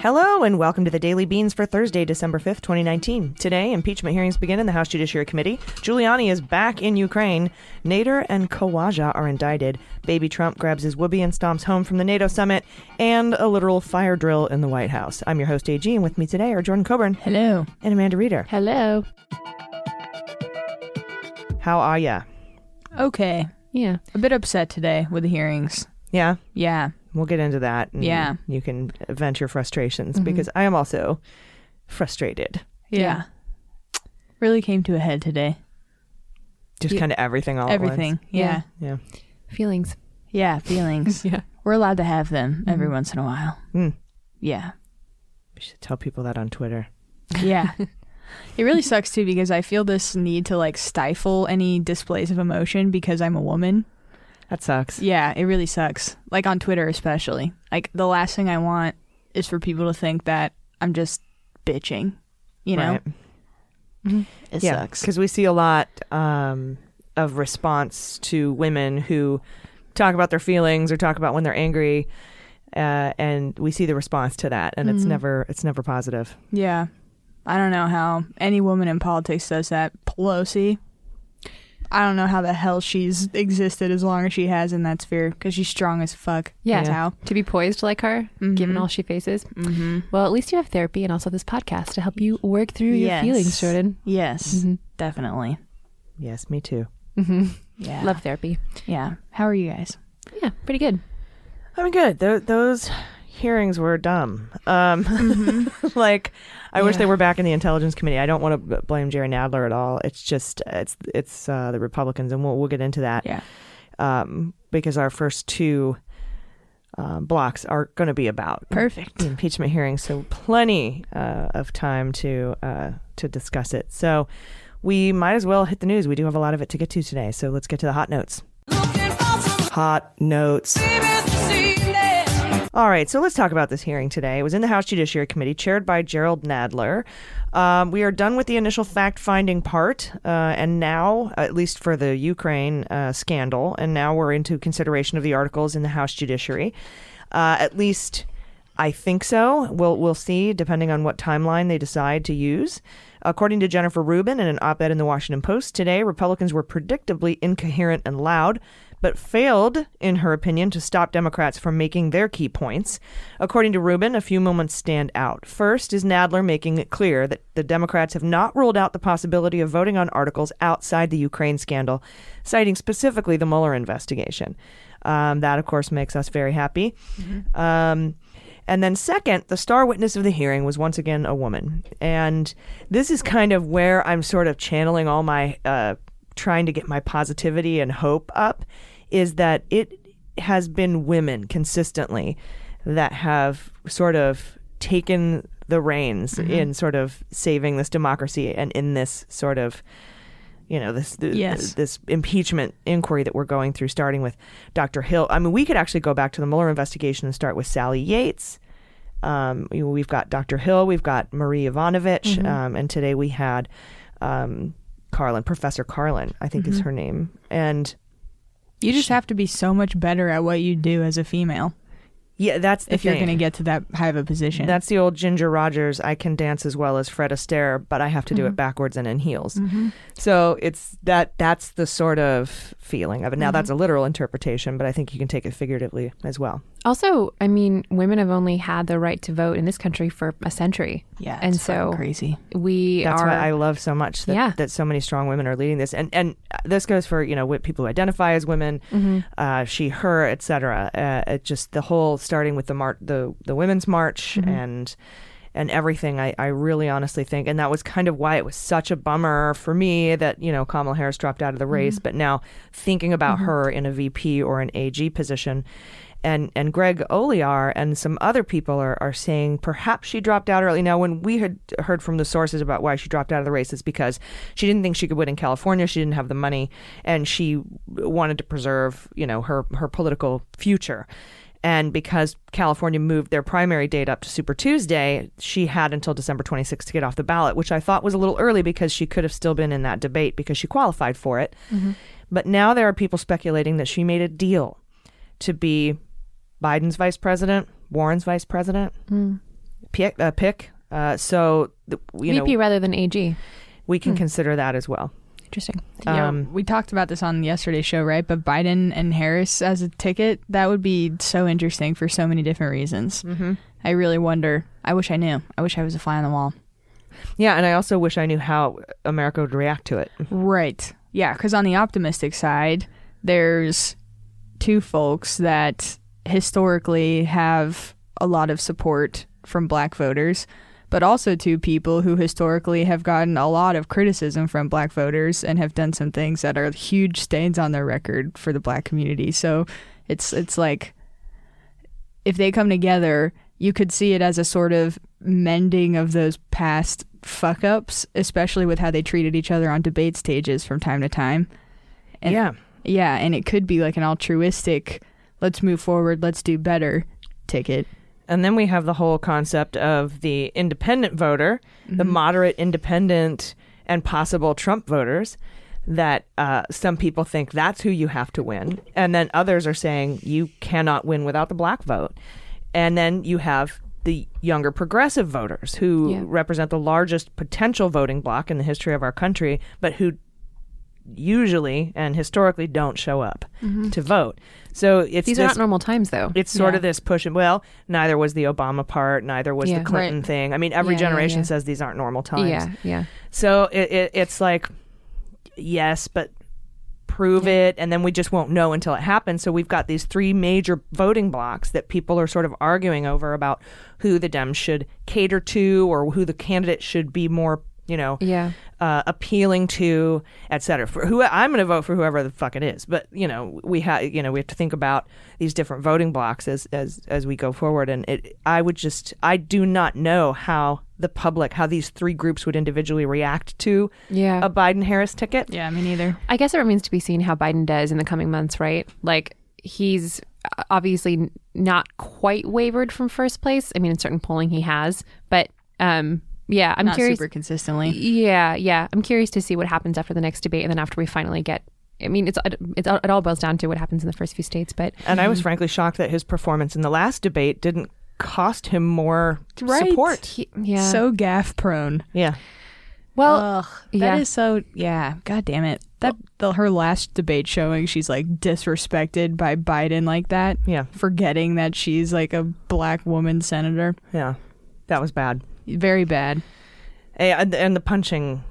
Hello and welcome to the Daily Beans for Thursday, December 5th, 2019. Today, impeachment hearings begin in the House Judiciary Committee. Giuliani is back in Ukraine. Nader and Khawaja are indicted. Baby Trump grabs his whoopee and stomps home from the NATO summit. And a literal fire drill in the White House. I'm your host, AG, and with me today are Jordan Coburn Hello. and Amanda Reeder. Hello. How are ya? Okay. Yeah. A bit upset today with the hearings. Yeah, Yeah. We'll get into that. and Yeah. You can vent your frustrations because I am also frustrated. Yeah. Really came to a head today. Just Yeah. kind of everything all Everything. at Yeah. once. Yeah. Feelings. Yeah. Feelings. Yeah. We're allowed to have them every once in a while. Mm. Yeah. We should tell people that on Twitter. Yeah. it really sucks too because I feel this need to like stifle any displays of emotion because I'm a woman. That sucks. Yeah, it really sucks. Like on Twitter especially. Like the last thing I want is for people to think that I'm just bitching. You know? Right. It yeah, sucks. because we see a lot um, of response to women who talk about their feelings or talk about when they're angry, uh, and we see the response to that, and it's Mhm. never it's never positive. Yeah. I don't know how any woman in politics does that. Pelosi. I don't know how the hell she's existed as long as she has in that sphere because she's strong as fuck. Yeah. That's how. To be poised like her, given all she faces. Mm-hmm. Well, at least you have therapy and also this podcast to help you work through Yes. your feelings, Jordan. Yes, Mhm. definitely. Yes, me too. Mm-hmm. Yeah. Love therapy. Yeah. How are you guys? Yeah, pretty good. I mean, good. Th- those hearings were dumb. Um, like, I wish they were back in the Intelligence Committee. I don't want to blame Jerry Nadler at all. It's just it's it's uh, the Republicans, and we'll we'll get into that. Yeah. Um, because our first two um, blocks are going to be about Perfect. the impeachment hearings, so plenty uh, of time to uh, to discuss it. So we might as well hit the news. We do have a lot of it to get to today, so let's get to the hot notes. Hot notes. All right, so let's talk about this hearing today. It was in the House Judiciary Committee, chaired by Gerald Nadler. Um, we are done with the initial fact-finding part, uh, and now, at least for the Ukraine uh, scandal, and now we're into consideration of the articles in the House Judiciary. Uh, at least, I think so. We'll we'll see, depending on what timeline they decide to use. According to Jennifer Rubin in an op-ed in the Washington Post today, Republicans were predictably incoherent and loud but failed, in her opinion, to stop Democrats from making their key points. According to Rubin, a few moments stand out. First is Nadler making it clear that the Democrats have not ruled out the possibility of voting on articles outside the Ukraine scandal, citing specifically the Mueller investigation. Um, that, of course, makes us very happy. Um, and then, second, the star witness of the hearing was once again a woman. And this is kind of where I'm sort of channeling all my, uh, trying to get my positivity and hope up, is that it has been women consistently that have sort of taken the reins in sort of saving this democracy and in this sort of you know this th- Yes. this impeachment inquiry that we're going through starting with Dr. Hill. I mean we could actually go back to the Mueller investigation and start with Sally Yates. Um, we- we've got Dr. Hill, we've got Marie Yovanovitch, um, and today we had um, Karlan, Professor Karlan, I think is her name. And You just have to be so much better at what you do as a female yeah, that's the if you're going to get to that high of a position. That's the old Ginger Rogers. I can dance as well as Fred Astaire, but I have to do it mm-hmm. backwards and in heels. Mm-hmm. So it's that. That's the sort of feeling of it. Now mm-hmm. that's a literal interpretation, but I think you can take it figuratively as well. Also, I mean, women have only had the right to vote in this country for a century. yeah, and so- crazy. We That's are. why I love so much that, Yeah. that so many strong women are leading this, and and uh, this goes for you know people who identify as women, mm-hmm. uh, she, her, etc. Uh, it just the whole starting with the mar- the the women's march mm-hmm. and and everything. I I really honestly think, and that was kind of why it was such a bummer for me that you know Kamala Harris dropped out of the race, mm-hmm. but now thinking about her in a VP or an AG position. And and Greg Olear and some other people are, are saying perhaps she dropped out early. Now, when we had heard from the sources about why she dropped out of the race, it's because she didn't think she could win in California. She didn't have the money, and she wanted to preserve, you know, her her political future. And because California moved their primary date up to Super Tuesday, she had until December 26th to get off the ballot, which I thought was a little early because she could have still been in that debate because she qualified for it. Mm-hmm. But now there are people speculating that she made a deal to be Biden's vice president, Warren's vice president, pick. Uh, pick. Uh, so, th- you VP know, rather than AG. we can consider that as well. Interesting. Yeah, Um, we talked about this on yesterday's show, right? But Biden and Harris as a ticket, that would be so interesting for so many different reasons. Mm-hmm. I really wonder. I wish I knew. I wish I was a fly on the wall. Yeah, and I also wish I knew how America would react to it. Right. Yeah, because on the optimistic side, there's two folks that historically have a lot of support from black voters, but also two people who historically have gotten a lot of criticism from black voters and have done some things that are huge stains on their record for the black community. So it's it's like if they come together, you could see it as a sort of mending of those past fuck ups, especially with how they treated each other on debate stages from time to time. And yeah. yeah, and it could be like an altruistic, let's move forward, let's do better ticket. And then we have the whole concept of the independent voter, the moderate independent and possible Trump voters that uh, some people think that's who you have to win. And then others are saying you cannot win without the black vote. And then you have the younger progressive voters who Yeah. represent the largest potential voting bloc in the history of our country, but who usually and historically don't show up mm-hmm. to vote. So it's These are this not normal times, though. it's sort Yeah. of this push and well neither was the obama part neither was Yeah. the clinton Right. thing i mean every Yeah, generation says these aren't normal times yeah, yeah. so it, it, it's like yes but prove it and then we just won't know until it happens so we've got these three major voting blocks that people are sort of arguing over about who the dems should cater to or who the candidate should be more you know Yeah. uh, appealing to, et cetera. For who I'm going to vote for whoever the fuck it is, but you know we have you know we have to think about these different voting blocks as as as we go forward. And it, I would just I do not know how the public how these three groups would individually react to Yeah. a Biden Harris ticket. Yeah, me neither. I guess it remains to be seen how Biden does in the coming months, right? Like he's obviously not quite wavered from first place. I mean, in certain polling he has, but um, yeah, I'm Not curious. super consistently. Yeah, yeah, I'm curious to see what happens after the next debate, and then after we finally get. I mean, it's it's it all boils down to what happens in the first few states, but And I was mm. frankly shocked that his performance in the last debate didn't cost him more Right. support. he, yeah. So gaff prone. Yeah. well, Ugh, yeah. that is so. Yeah, god damn it. That the, her last debate showing, she's like disrespected by Biden like that, Yeah. forgetting that she's like a black woman senator. Yeah. That was bad. Very bad. And and the punching,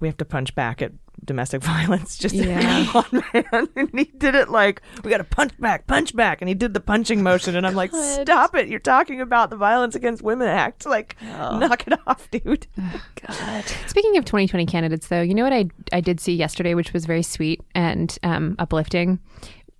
we have to punch back at domestic violence. Just Yeah. one man, and he did it like we got to punch back, punch back, and he did the punching motion, and I'm like, stop it! You're talking about the Violence Against Women Act. Like, knock it off, dude. God. Speaking of 2020 candidates, though, you know what I I did see yesterday, which was very sweet and um, uplifting.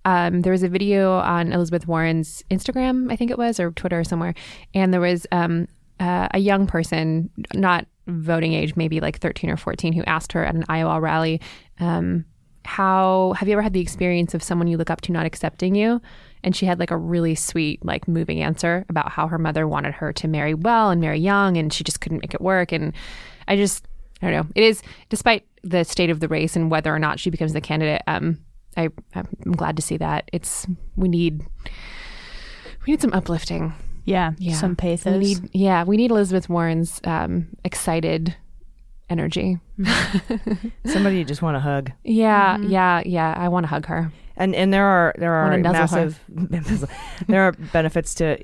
Um, there was a video on Elizabeth Warren's Instagram, I think it was, or Twitter or somewhere, and there was um, uh, a young person, not voting age, maybe like 13 or 14, who asked her at an Iowa rally, um, "How have you ever had the experience of someone you look up to not accepting you?" And she had like a really sweet, like moving answer about how her mother wanted her to marry well and marry young, and she just couldn't make it work. And I just, I don't know. It is, despite the state of the race and whether or not she becomes the candidate. Um, I, I'm glad to see that. It's we need, we need some uplifting. Yeah, Yeah, some pathos. We need, yeah, we need Elizabeth Warren's um, excited energy. Somebody you just want to hug. Yeah, yeah, yeah. I want to hug her. And and there are there are Wanna nuzzle her. massive there are benefits to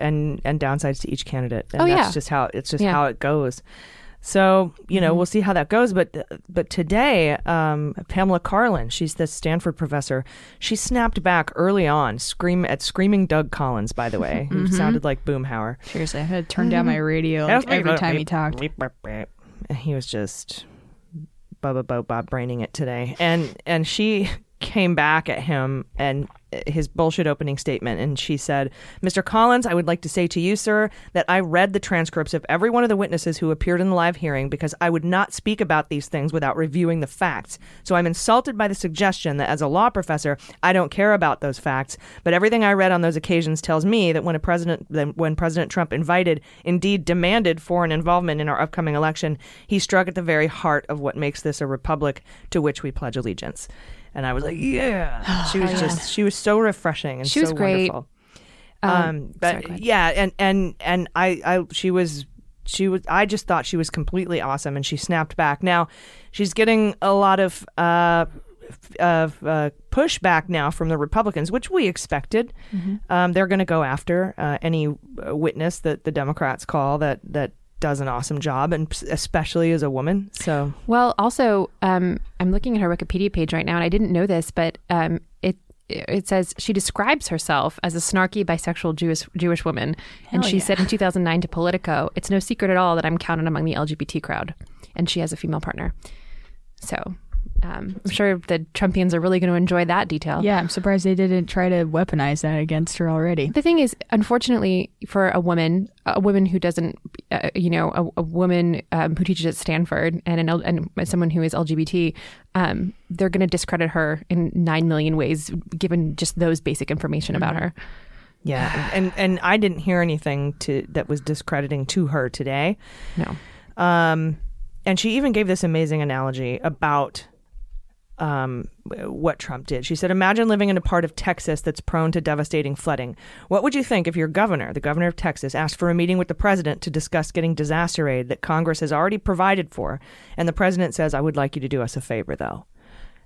and and downsides to each candidate. And Oh, that's yeah. just how it's just Yeah. how it goes. So you Mm-hmm. know we'll see how that goes. But but today, um, Pamela Karlan, she's the Stanford professor. She snapped back early on, scream at screaming Doug Collins. By the way, who Mm-hmm. sounded like Boomhauer. Seriously, I had to turn down my radio like, every time he talked. He was just Bubba Bo Bob braining it today, and and she came back at him and uh, his bullshit opening statement, and she said, "Mr. Collins, I would like to say to you, sir, that I read the transcripts of every one of the witnesses who appeared in the live hearing because I would not speak about these things without reviewing the facts. So I'm insulted by the suggestion that as a law professor, I don't care about those facts. But everything I read on those occasions tells me that when a president, when President Trump invited, indeed demanded foreign involvement in our upcoming election, he struck at the very heart of what makes this a republic to which we pledge allegiance." And I was like, "Yeah." She was just, she was so refreshing and She was so great. wonderful. Um, Um, but sorry, go ahead. yeah, and and and I, I, she was, she was. I just thought she was completely awesome, and she snapped back. Now, she's getting a lot of uh, f- of uh, pushback now from the Republicans, which we expected. Mm-hmm. Um, they're going to go after uh, any uh, witness that the Democrats call that that does an awesome job, and especially as a woman. So Well, also, um, I'm looking at her Wikipedia page right now, and I didn't know this, but um, it it says she describes herself as a snarky bisexual Jewish Jewish woman, and she yeah. said in 2009 to Politico, "It's no secret at all that I'm counted among the LGBT crowd," and she has a female partner. So um, I'm sure the Trumpians are really going to enjoy that detail. Yeah, I'm surprised they didn't try to weaponize that against her already. The thing is, unfortunately, for a woman, a woman who doesn't, uh, you know, a, a woman um, who teaches at Stanford and an L- and someone who is LGBT, um, they're going to discredit her in nine million ways, given just those basic information about her. yeah, and and I didn't hear anything to that was discrediting to her today. No, Um, and she even gave this amazing analogy about um, what Trump did. She said, Imagine living in a part of Texas that's prone to devastating flooding. What would you think if your governor, the governor of Texas, asked for a meeting with the president to discuss getting disaster aid that Congress has already provided for? And the president says, I would like you to do us a favor, though.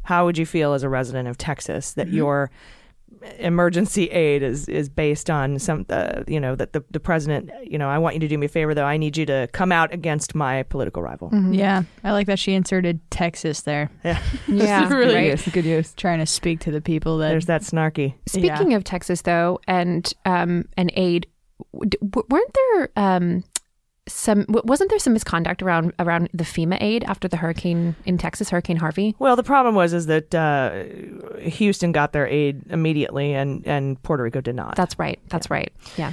How would you feel as a resident of Texas that your emergency aid is is based on some uh, you know that the, the president you know I want you to do me a favor though I need you to come out against my political rival. Yeah, I like that she inserted Texas there, Yeah, yeah, really right. use, good use. trying to speak to the people that. There's that snarky. Speaking of Texas, though, and um, and aid, w- w- weren't there um, some? Wasn't there some misconduct around around the FEMA aid after the hurricane in Texas, Hurricane Harvey? Well, the problem was is that uh, Houston got their aid immediately and and Puerto Rico did not. That's right. That's right. Yeah.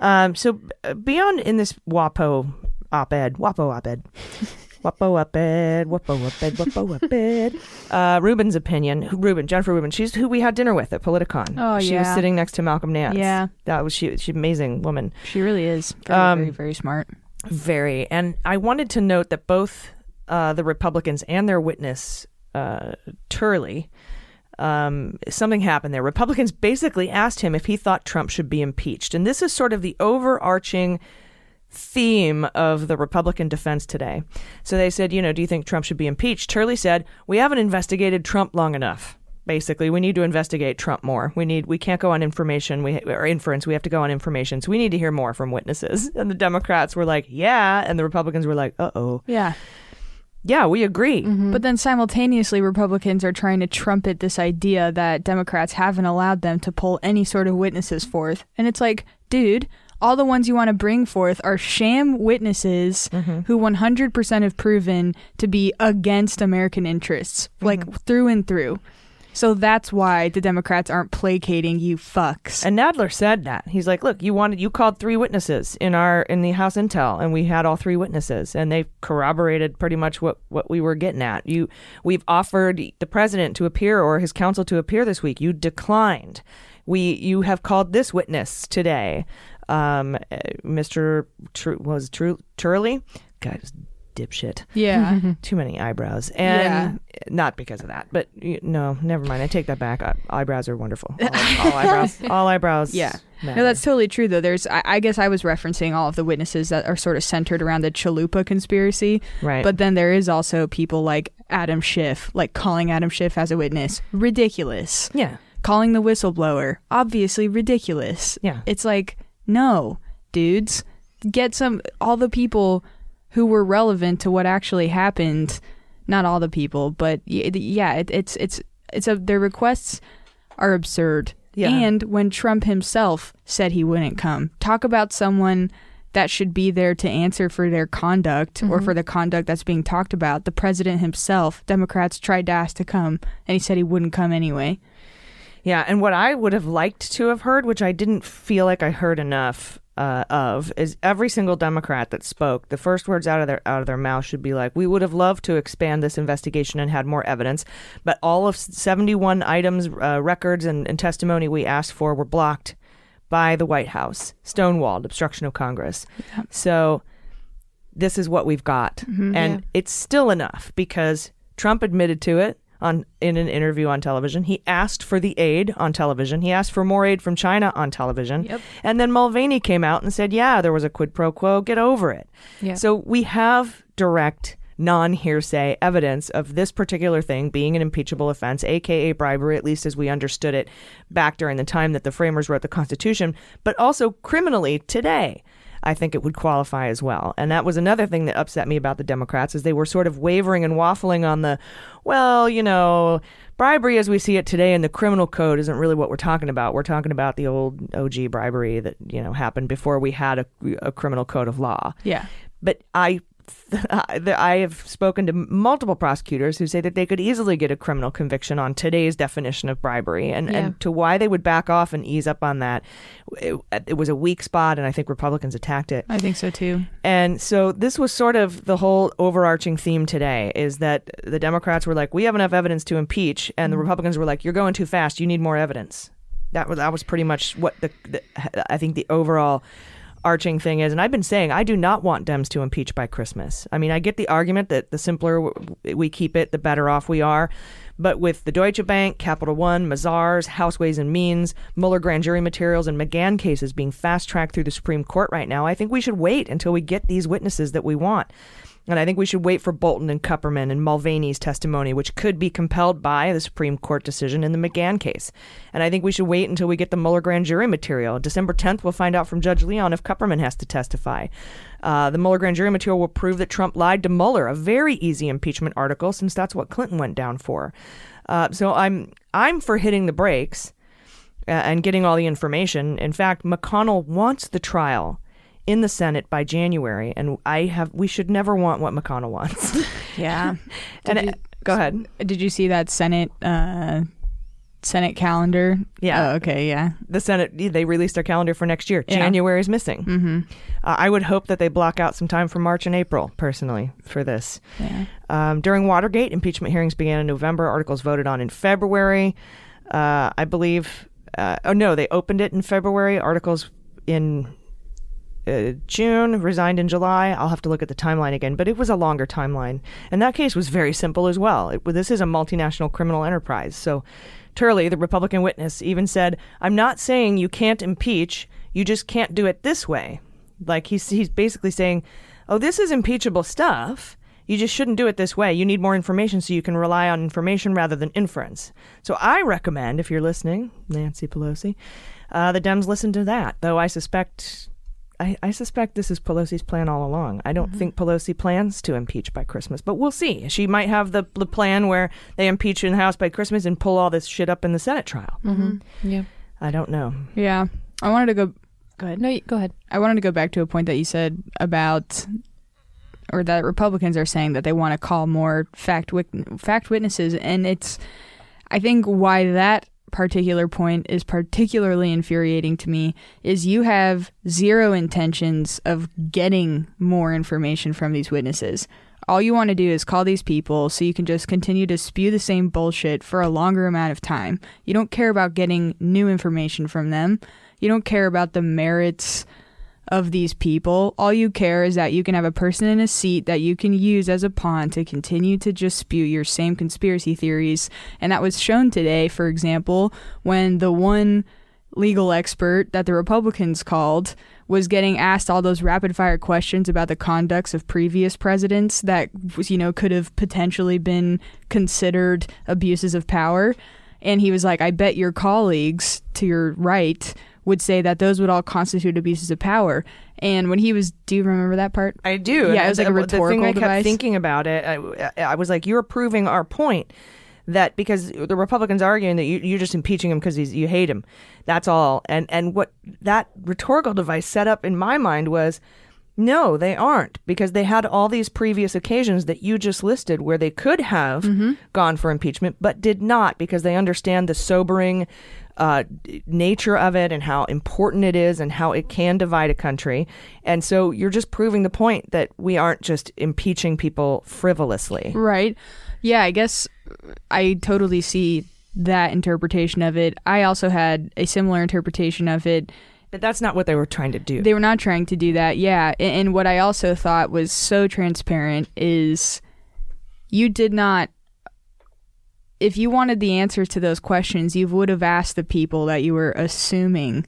Um, so uh, beyond in this WAPO op-ed, WAPO op-ed, WAPO op-ed, WAPO op-ed, WAPO op-ed. Uh, Rubin's opinion, Rubin, Jennifer Rubin. she's who we had dinner with at Politicon. Oh, she was sitting next to Malcolm Nance. Yeah. that was she. She's an amazing woman. She really is very, Um, very, very smart. Very. And I wanted to note that both uh, the Republicans and their witness, uh, Turley, um, something happened there. Republicans basically asked him if he thought Trump should be impeached. And this is sort of the overarching theme of the Republican defense today. So they said, you know, do you think Trump should be impeached? Turley said, we haven't investigated Trump long enough. Basically, we need to investigate Trump more. We need we can't go on information we or inference. We have to go on information. So we need to hear more from witnesses. And the Democrats were like, "Yeah," and the Republicans were like, "Uh oh, Yeah. yeah, we agree." But then simultaneously, Republicans are trying to trumpet this idea that Democrats haven't allowed them to pull any sort of witnesses forth. And it's like, dude, all the ones you want to bring forth are sham witnesses who 100% have proven to be against American interests, like through and through. So that's why the Democrats aren't placating you fucks. And Nadler said that. He's like, "Look, you wanted you called three witnesses in our in the House Intel, and we had all three witnesses, and they corroborated pretty much what what we were getting at. You, we've offered the president to appear or his counsel to appear this week. You declined. We, you have called this witness today, um, uh, Mr. Tr- was Tru- Turley, guy was dipshit. yeah. Too many eyebrows, and not because of that, but you, no, never mind. I take that back. I, eyebrows are wonderful. All, all eyebrows, all eyebrows. Yeah. matter. No, that's totally true, though. There's, I, I guess I was referencing all of the witnesses that are sort of centered around the Chalupa conspiracy. right. But then there is also people like Adam Schiff, like calling Adam Schiff as a witness. Ridiculous. yeah, Calling the whistleblower. Obviously ridiculous. yeah, It's like, no, dudes. Get some, all the people who were relevant to what actually happened. Not all the people, but yeah, it, it's, it's, it's a, their requests are absurd. Yeah. And when Trump himself said he wouldn't come, talk about someone that should be there to answer for their conduct or mm-hmm. for the conduct that's being talked about. The president himself, Democrats tried to ask to come, and he said he wouldn't come anyway. Yeah, and what I would have liked to have heard, which I didn't feel like I heard enough uh, of, is every single Democrat that spoke. The first words out of their out of their mouth should be like, "We would have loved to expand this investigation and had more evidence, but all of seventy one items, uh, records, and, and testimony we asked for were blocked by the White House, stonewalled, obstruction of Congress." So this is what we've got, and it's still enough because Trump admitted to it on in an interview on television. He asked for the aid on television. He asked for more aid from China on television. Yep. And then Mulvaney came out and said, "Yeah, there was a quid pro quo. Get over it." So we have direct non-hearsay evidence of this particular thing being an impeachable offense, aka bribery, at least as we understood it back during the time that the framers wrote the Constitution, but also criminally today. I think it would qualify as well. And that was another thing that upset me about the Democrats is they were sort of wavering and waffling on the, well, you know, bribery as we see it today in the criminal code isn't really what we're talking about. We're talking about the old OG bribery that, you know, happened before we had a, a criminal code of law. Yeah. But I I have spoken to multiple prosecutors who say that they could easily get a criminal conviction on today's definition of bribery, and, Yeah. and to why they would back off and ease up on that, it, it was a weak spot, and I think Republicans attacked it. I think so too. And so this was sort of the whole overarching theme today is that the Democrats were like, we have enough evidence to impeach, and the mm-hmm. Republicans were like, you're going too fast. You need more evidence. That was that was pretty much what the, the I think the overall arching thing is. And I've been saying I do not want Dems to impeach by Christmas. I mean, I get the argument that the simpler we keep it, the better off we are. But with the Deutsche Bank, Capital One, Mazars, House Ways and Means, Mueller grand jury materials, and McGahn cases being fast tracked through the Supreme Court right now, I think we should wait until we get these witnesses that we want. And I think we should wait for Bolton and Kupperman and Mulvaney's testimony, which could be compelled by the Supreme Court decision in the McGahn case. And I think we should wait until we get the Mueller grand jury material. December 10th, we'll find out from Judge Leon if Kupperman has to testify. Uh, the Mueller grand jury material will prove that Trump lied to Mueller, a very easy impeachment article, since that's what Clinton went down for. Uh, so I'm I'm for hitting the brakes uh, and getting all the information. In fact, McConnell wants the trial in the Senate by January, and I have we should never want what McConnell wants. Yeah. and Did it- go ahead. Did you see that Senate uh, Senate calendar? Yeah. Oh, okay. Yeah. The Senate they released their calendar for next year. Yeah. January is missing. Mm-hmm. Uh, I would hope that they block out some time for March and April, personally, for this. Yeah. Um, during Watergate, impeachment hearings began in November. Articles voted on in February. Uh, I believe. Uh, oh no, they opened it in February. Articles in uh, June, resigned in July. I'll have to look at the timeline again, but it was a longer timeline. And that case was very simple as well. It, this is a multinational criminal enterprise. So Turley, the Republican witness, even said, I'm not saying you can't impeach, you just can't do it this way. Like he's, he's basically saying, oh, this is impeachable stuff. You just shouldn't do it this way. You need more information so you can rely on information rather than inference. So I recommend, if you're listening, Nancy Pelosi, uh, the Dems listen to that. Though I suspect, I, I suspect this is Pelosi's plan all along. I don't think Pelosi plans to impeach by Christmas, but we'll see. She might have the, the plan where they impeach in the House by Christmas and pull all this shit up in the Senate trial. Mm-hmm. Yeah. I don't know. Yeah. I wanted to go. Go ahead. No, you- go ahead. I wanted to go back to a point that you said about, or that Republicans are saying that they want to call more fact wit- fact witnesses, and it's, I think why that particular point is particularly infuriating to me is you have zero intentions of getting more information from these witnesses. All you want to do is call these people so you can just continue to spew the same bullshit for a longer amount of time. You don't care about getting new information from them. You don't care about the merits of these people. All you care is that you can have a person in a seat that you can use as a pawn to continue to just spew your same conspiracy theories. And that was shown today, for example, when the one legal expert that the Republicans called was getting asked all those rapid fire questions about the conducts of previous presidents that you know could have potentially been considered abuses of power and he was like I bet your colleagues to your right would say that those would all constitute abuses of power and when he was do you remember that part I do. Yeah, it was like a the, the thing rhetorical I kept thinking about it. I, I was like, you're proving our point that because the Republicans are arguing that you, you're just impeaching him because you hate him. That's all. And and what that rhetorical device set up in my mind was No, they aren't because they had all these previous occasions that you just listed where they could have Mm-hmm. gone for impeachment, but did not because they understand the sobering uh, nature of it and how important it is and how it can divide a country. And so you're just proving the point that we aren't just impeaching people frivolously. Right. Yeah, I guess I totally see that interpretation of it. I also had a similar interpretation of it. But that's not what they were trying to do. They were not trying to do that. Yeah. A- And what I also thought was so transparent is you did not if you wanted the answers to those questions, you would have asked the people that you were assuming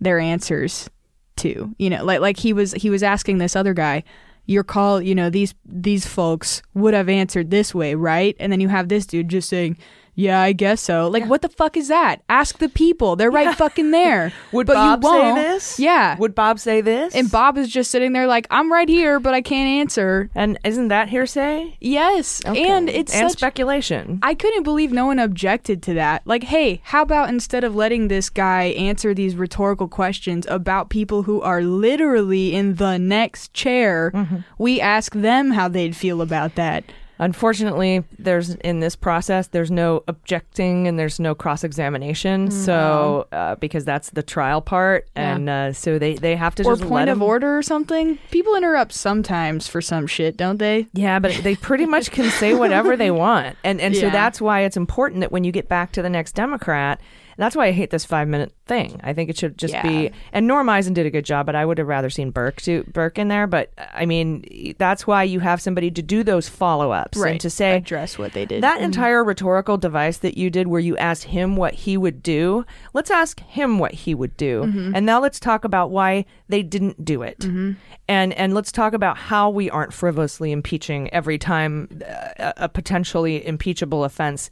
their answers to. You know, like like he was he was asking this other guy, your call, you know, these these folks would have answered this way, right? And then you have this dude just saying, "Yeah, I guess so." Like, what the fuck is that? Ask the people; they're right fucking there. Would but Bob you won't. say this? Yeah. Would Bob say this? and Bob is just sitting there like, "I'm right here, but I can't answer." and isn't that hearsay? Yes, Okay. and it's and such speculation. I couldn't believe no one objected to that. Like, hey, how about instead of letting this guy answer these rhetorical questions about people who are literally in the next chair, Mm-hmm. we ask them how they'd feel about that? Unfortunately, there's in this process there's no objecting and there's no cross examination. So uh, because that's the trial part, Yeah. and uh, so they they have to or just point of order or something? People interrupt sometimes for some shit, don't they? Yeah, but they pretty much can say whatever they want, and and so that's why it's important that when you get back to the next Democrat. That's why I hate this five minute thing. I think it should just Yeah. be. And Norm Eisen did a good job, but I would have rather seen Berke do Berke in there. But I mean, that's why you have somebody to do those follow ups and to say address what they did. That mm-hmm. entire rhetorical device that you did where you asked him what he would do, let's ask him what he would do. Mm-hmm. And now let's talk about why they didn't do it. Mm-hmm. And and let's talk about how we aren't frivolously impeaching every time uh, a, a potentially impeachable offense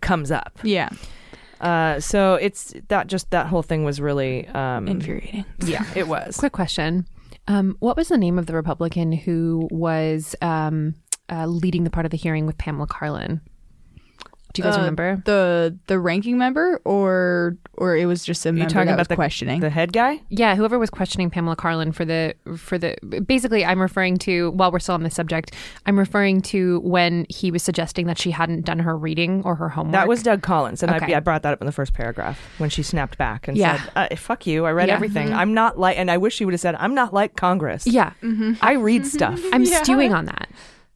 comes up. yeah, Uh, so it's that just that whole thing was really um, infuriating. yeah, it was. Quick question. Um, what was the name of the Republican who was um, uh, leading the part of the hearing with Pamela Karlan? Do you guys Uh, remember? the the ranking member, or or it was just a member talking that about was the- questioning? The head guy? Yeah, whoever was questioning Pamela Karlan for the for the basically, I'm referring to while we're still on the subject, I'm referring to when he was suggesting that she hadn't done her reading or her homework. That was Doug Collins, and Okay. I, I brought that up in the first paragraph when she snapped back and Yeah. said, uh, "Fuck you! I read Yeah. everything. I'm not like." And I wish she would have said, "I'm not like Congress. yeah. I read stuff." I'm stewing on that.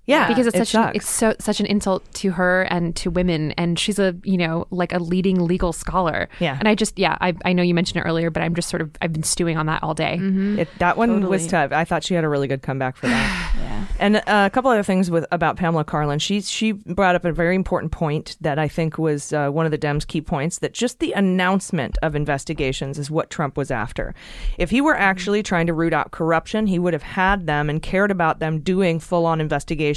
Yeah, because it's it such an, it's so such an insult to her and to women and she's a you know like a leading legal scholar Yeah. and i just yeah i, I know you mentioned it earlier but i'm just sort of i've been stewing on that all day It, that one was tough. I thought she had a really good comeback for that. yeah. And uh, a couple other things with about Pamela Karlan. She she brought up a very important point that I think was uh, one of the Dems' key points. That just the announcement of investigations is what Trump was after. If he were actually trying to root out corruption, he would have had them and cared about them doing full on investigations.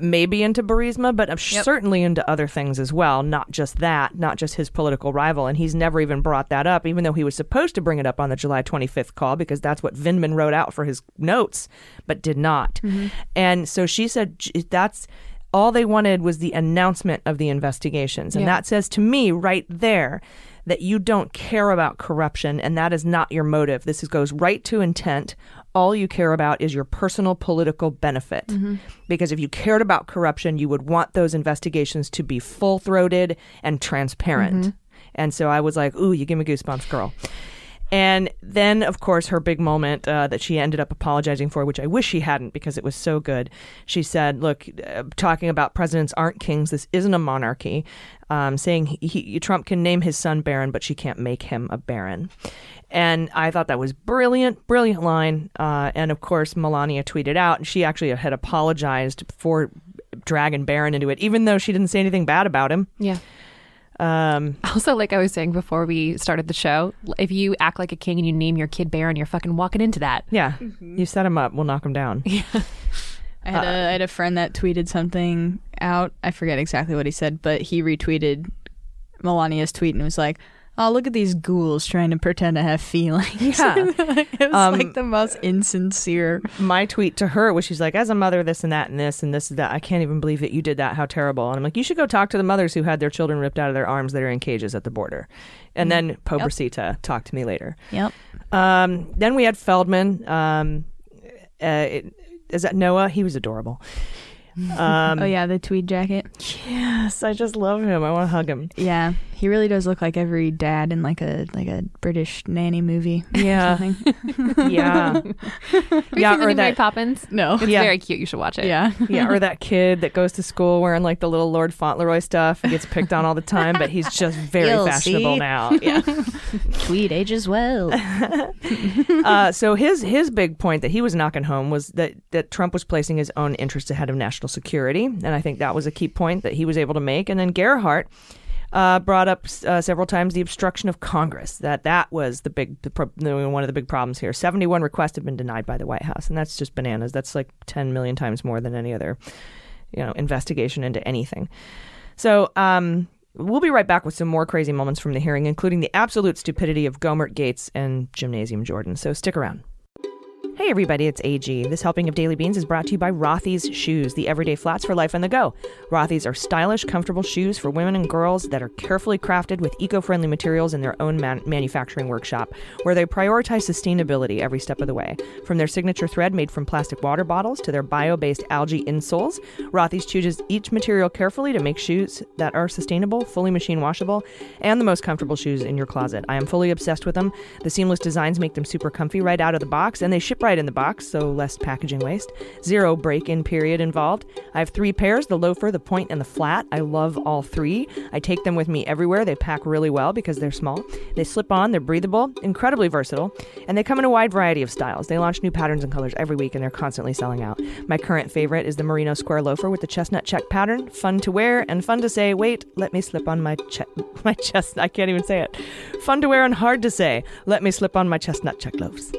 Maybe into Burisma, but certainly into other things as well. Not just that, not just his political rival. And he's never even brought that up, even though he was supposed to bring it up on the July 25th call because that's what Vindman wrote out for his notes, but did not. Mm-hmm. And so she said that's all they wanted was the announcement of the investigations. And Yeah. that says to me right there that you don't care about corruption and that is not your motive. This is, goes right to intent. All you care about is your personal political benefit. Because if you cared about corruption, you would want those investigations to be full throated and transparent. And so I was like, ooh, you give me goosebumps, girl. And then, of course, her big moment uh, that she ended up apologizing for, which I wish she hadn't because it was so good. She said, Look, uh, talking about presidents aren't kings, this isn't a monarchy, um, saying he, he, Trump can name his son Barron, but she can't make him a Baron. And I thought that was brilliant, brilliant line. Uh, and of course, Melania tweeted out, and she actually had apologized for dragging Barron into it, even though she didn't say anything bad about him. yeah Um, also like i was saying before we started the show if you act like a king and you name your kid Barron you're fucking walking into that yeah, you set him up, we'll knock him down. Yeah. I had, a, I had a friend that tweeted something out. I forget exactly what he said, but he retweeted Melania's tweet and was like, "Oh, look at these ghouls trying to pretend to have feelings." Yeah. it was Um, like the most insincere. my tweet to her was she's like, as a mother, this and that and this and this and that. I can't even believe that you did that. How terrible. And I'm like, you should go talk to the mothers who had their children ripped out of their arms that are in cages at the border. And then Pobracita talked to me later. Yep. Um, then we had Feldman. Um, Uh, it, is that Noah? He was adorable. Um, oh yeah, the tweed jacket. Yes, I just love him. I want to hug him. Yeah, he really does look like every dad in like a like a British nanny movie. Yeah. something. Yeah, Have you Yeah, seen the or new Mary Poppins? no. It's Yeah. very cute. You should watch it. Yeah. yeah. Or that kid that goes to school wearing like the little Lord Fauntleroy stuff and gets picked on all the time, but he's just very You'll fashionable see. now. Yeah. Tweed ages well. uh, so his his big point that he was knocking home was that that Trump was placing his own interests ahead of national security, and I think that was a key point that he was able to make. And then Gerhardt uh, brought up uh, several times the obstruction of Congress. That that was the big the pro- one of the big problems here. Seventy one requests have been denied by the White House, and that's just bananas. That's like ten million times more than any other you know investigation into anything. So. Um, We'll be right back with some more crazy moments from the hearing, including the absolute stupidity of Gohmert Gaetz and Gymnasium Jordan. So stick around. Hey everybody, it's AG. This helping of Daily Beans is brought to you by Rothy's Shoes, the everyday flats for life on the go. Rothy's are stylish, comfortable shoes for women and girls that are carefully crafted with eco-friendly materials in their own man- manufacturing workshop, where they prioritize sustainability every step of the way. From their signature thread made from plastic water bottles to their bio-based algae insoles, Rothy's chooses each material carefully to make shoes that are sustainable, fully machine washable, and the most comfortable shoes in your closet. I am fully obsessed with them. The seamless designs make them super comfy right out of the box, and they ship right in the box, so less packaging waste. Zero break in period involved. I have three pairs the loafer, the point, and the flat. I love all three. I take them with me everywhere. They pack really well because they're small. They slip on, they're breathable, incredibly versatile, and they come in a wide variety of styles. They launch new patterns and colors every week, and they're constantly selling out. My current favorite is the Merino Square Loafer with the chestnut check pattern. Fun to wear and fun to say, wait, let me slip on my, che- my chest. I can't even say it. Fun to wear and hard to say, let me slip on my chestnut check loafs.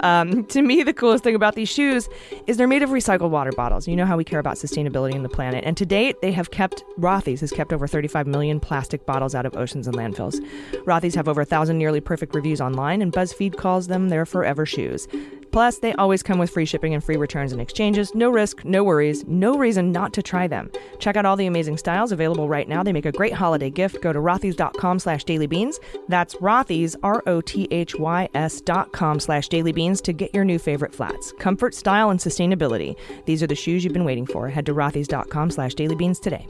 Um, to me, the coolest thing about these shoes is they're made of recycled water bottles. You know how we care about sustainability in the planet. And to date, they have kept, Rothy's has kept over 35 million plastic bottles out of oceans and landfills. Rothy's have over a thousand nearly perfect reviews online, and BuzzFeed calls them their forever shoes. Plus, they always come with free shipping and free returns and exchanges. No risk, no worries, no reason not to try them. Check out all the amazing styles available right now. They make a great holiday gift. Go to rothys.com slash dailybeans. That's rothys, R-O-T-H-Y-S dot com slash dailybeans to get your new favorite flats. Comfort, style, and sustainability. These are the shoes you've been waiting for. Head to rothys.com slash dailybeans today.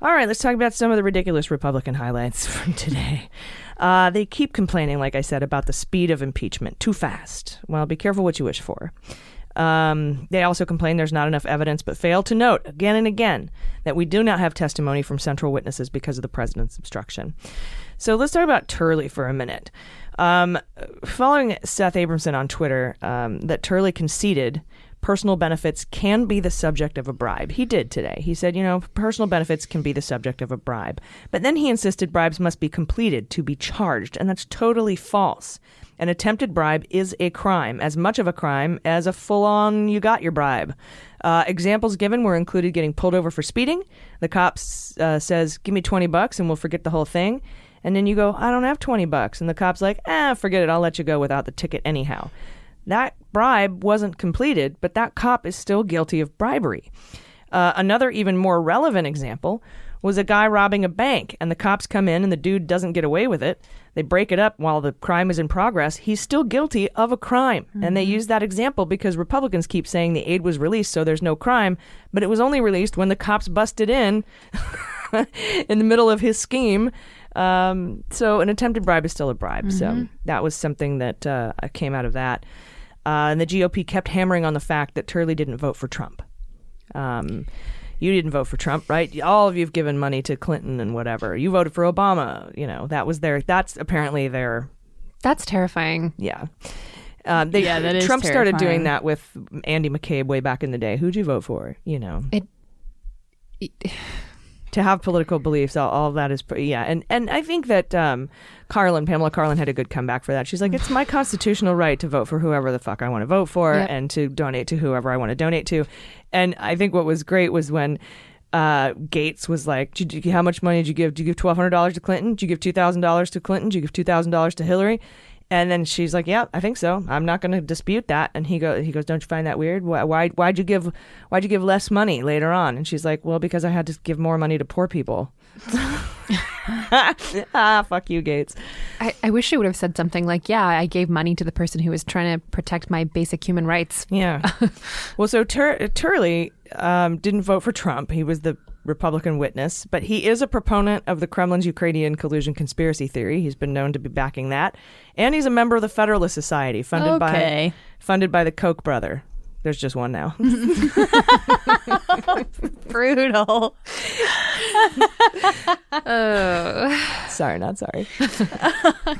All right, let's talk about some of the ridiculous Republican highlights from today. Uh, they keep complaining, like I said, about the speed of impeachment. Too fast. Well, be careful what you wish for. Um, they also complain there's not enough evidence, but fail to note again and again that we do not have testimony from central witnesses because of the president's obstruction. So let's talk about Turley for a minute. Um, following Seth Abramson on Twitter, um, that Turley conceded personal benefits can be the subject of a bribe. He did today. He said, you know, personal benefits can be the subject of a bribe. But then he insisted bribes must be completed to be charged, and that's totally false. An attempted bribe is a crime, as much of a crime as a full on you got your bribe. Uh, examples given were included getting pulled over for speeding. The cop uh, says, Give me 20 bucks and we'll forget the whole thing. And then you go, I don't have 20 bucks. And the cop's like, Ah, forget it. I'll let you go without the ticket anyhow. That bribe wasn't completed, but that cop is still guilty of bribery. Uh, another even more relevant example was a guy robbing a bank, and the cops come in, and the dude doesn't get away with it. They break it up while the crime is in progress. He's still guilty of a crime. And they use that example because Republicans keep saying the aid was released, so there's no crime, but it was only released when the cops busted in in the middle of his scheme. Um, so an attempted bribe is still a bribe. So that was something that uh, came out of that. Uh, and the GOP kept hammering on the fact that Turley didn't vote for Trump. Um, you didn't vote for Trump, right? All of you've given money to Clinton and whatever. You voted for Obama. You know that was their. That's apparently their. That's terrifying. Yeah. Uh, they, Yeah, that is Trump started doing that with Andy McCabe way back in the day. Who'd you vote for? You know, It- to have political beliefs, all, all of that is pretty, yeah. And and I think that um, Karlan, Pamela Karlan, had a good comeback for that. She's like, it's my constitutional right to vote for whoever the fuck I want to vote for Yep. and to donate to whoever I want to donate to. And I think what was great was when. Uh, Gaetz was like, did you, "How much money did you give? Did you give twelve hundred dollars to Clinton? Did you give two thousand dollars to Clinton? Did you give two thousand dollars to Hillary?" And then she's like, "Yeah, I think so. I'm not going to dispute that." And he go, he goes, "Don't you find that weird? Why, why, why'd you give, why'd you give less money later on?" And she's like, "Well, because I had to give more money to poor people." ah, fuck you, Gaetz. I, I wish she would have said something like, "Yeah, I gave money to the person who was trying to protect my basic human rights." Yeah. well, so Tur- Turley um, didn't vote for Trump. He was the Republican witness, but he is a proponent of the Kremlin's Ukrainian collusion conspiracy theory. He's been known to be backing that, and he's a member of the Federalist Society, funded by funded by the Koch brother. There's just one now. Brutal. Oh, sorry, not sorry. Oh,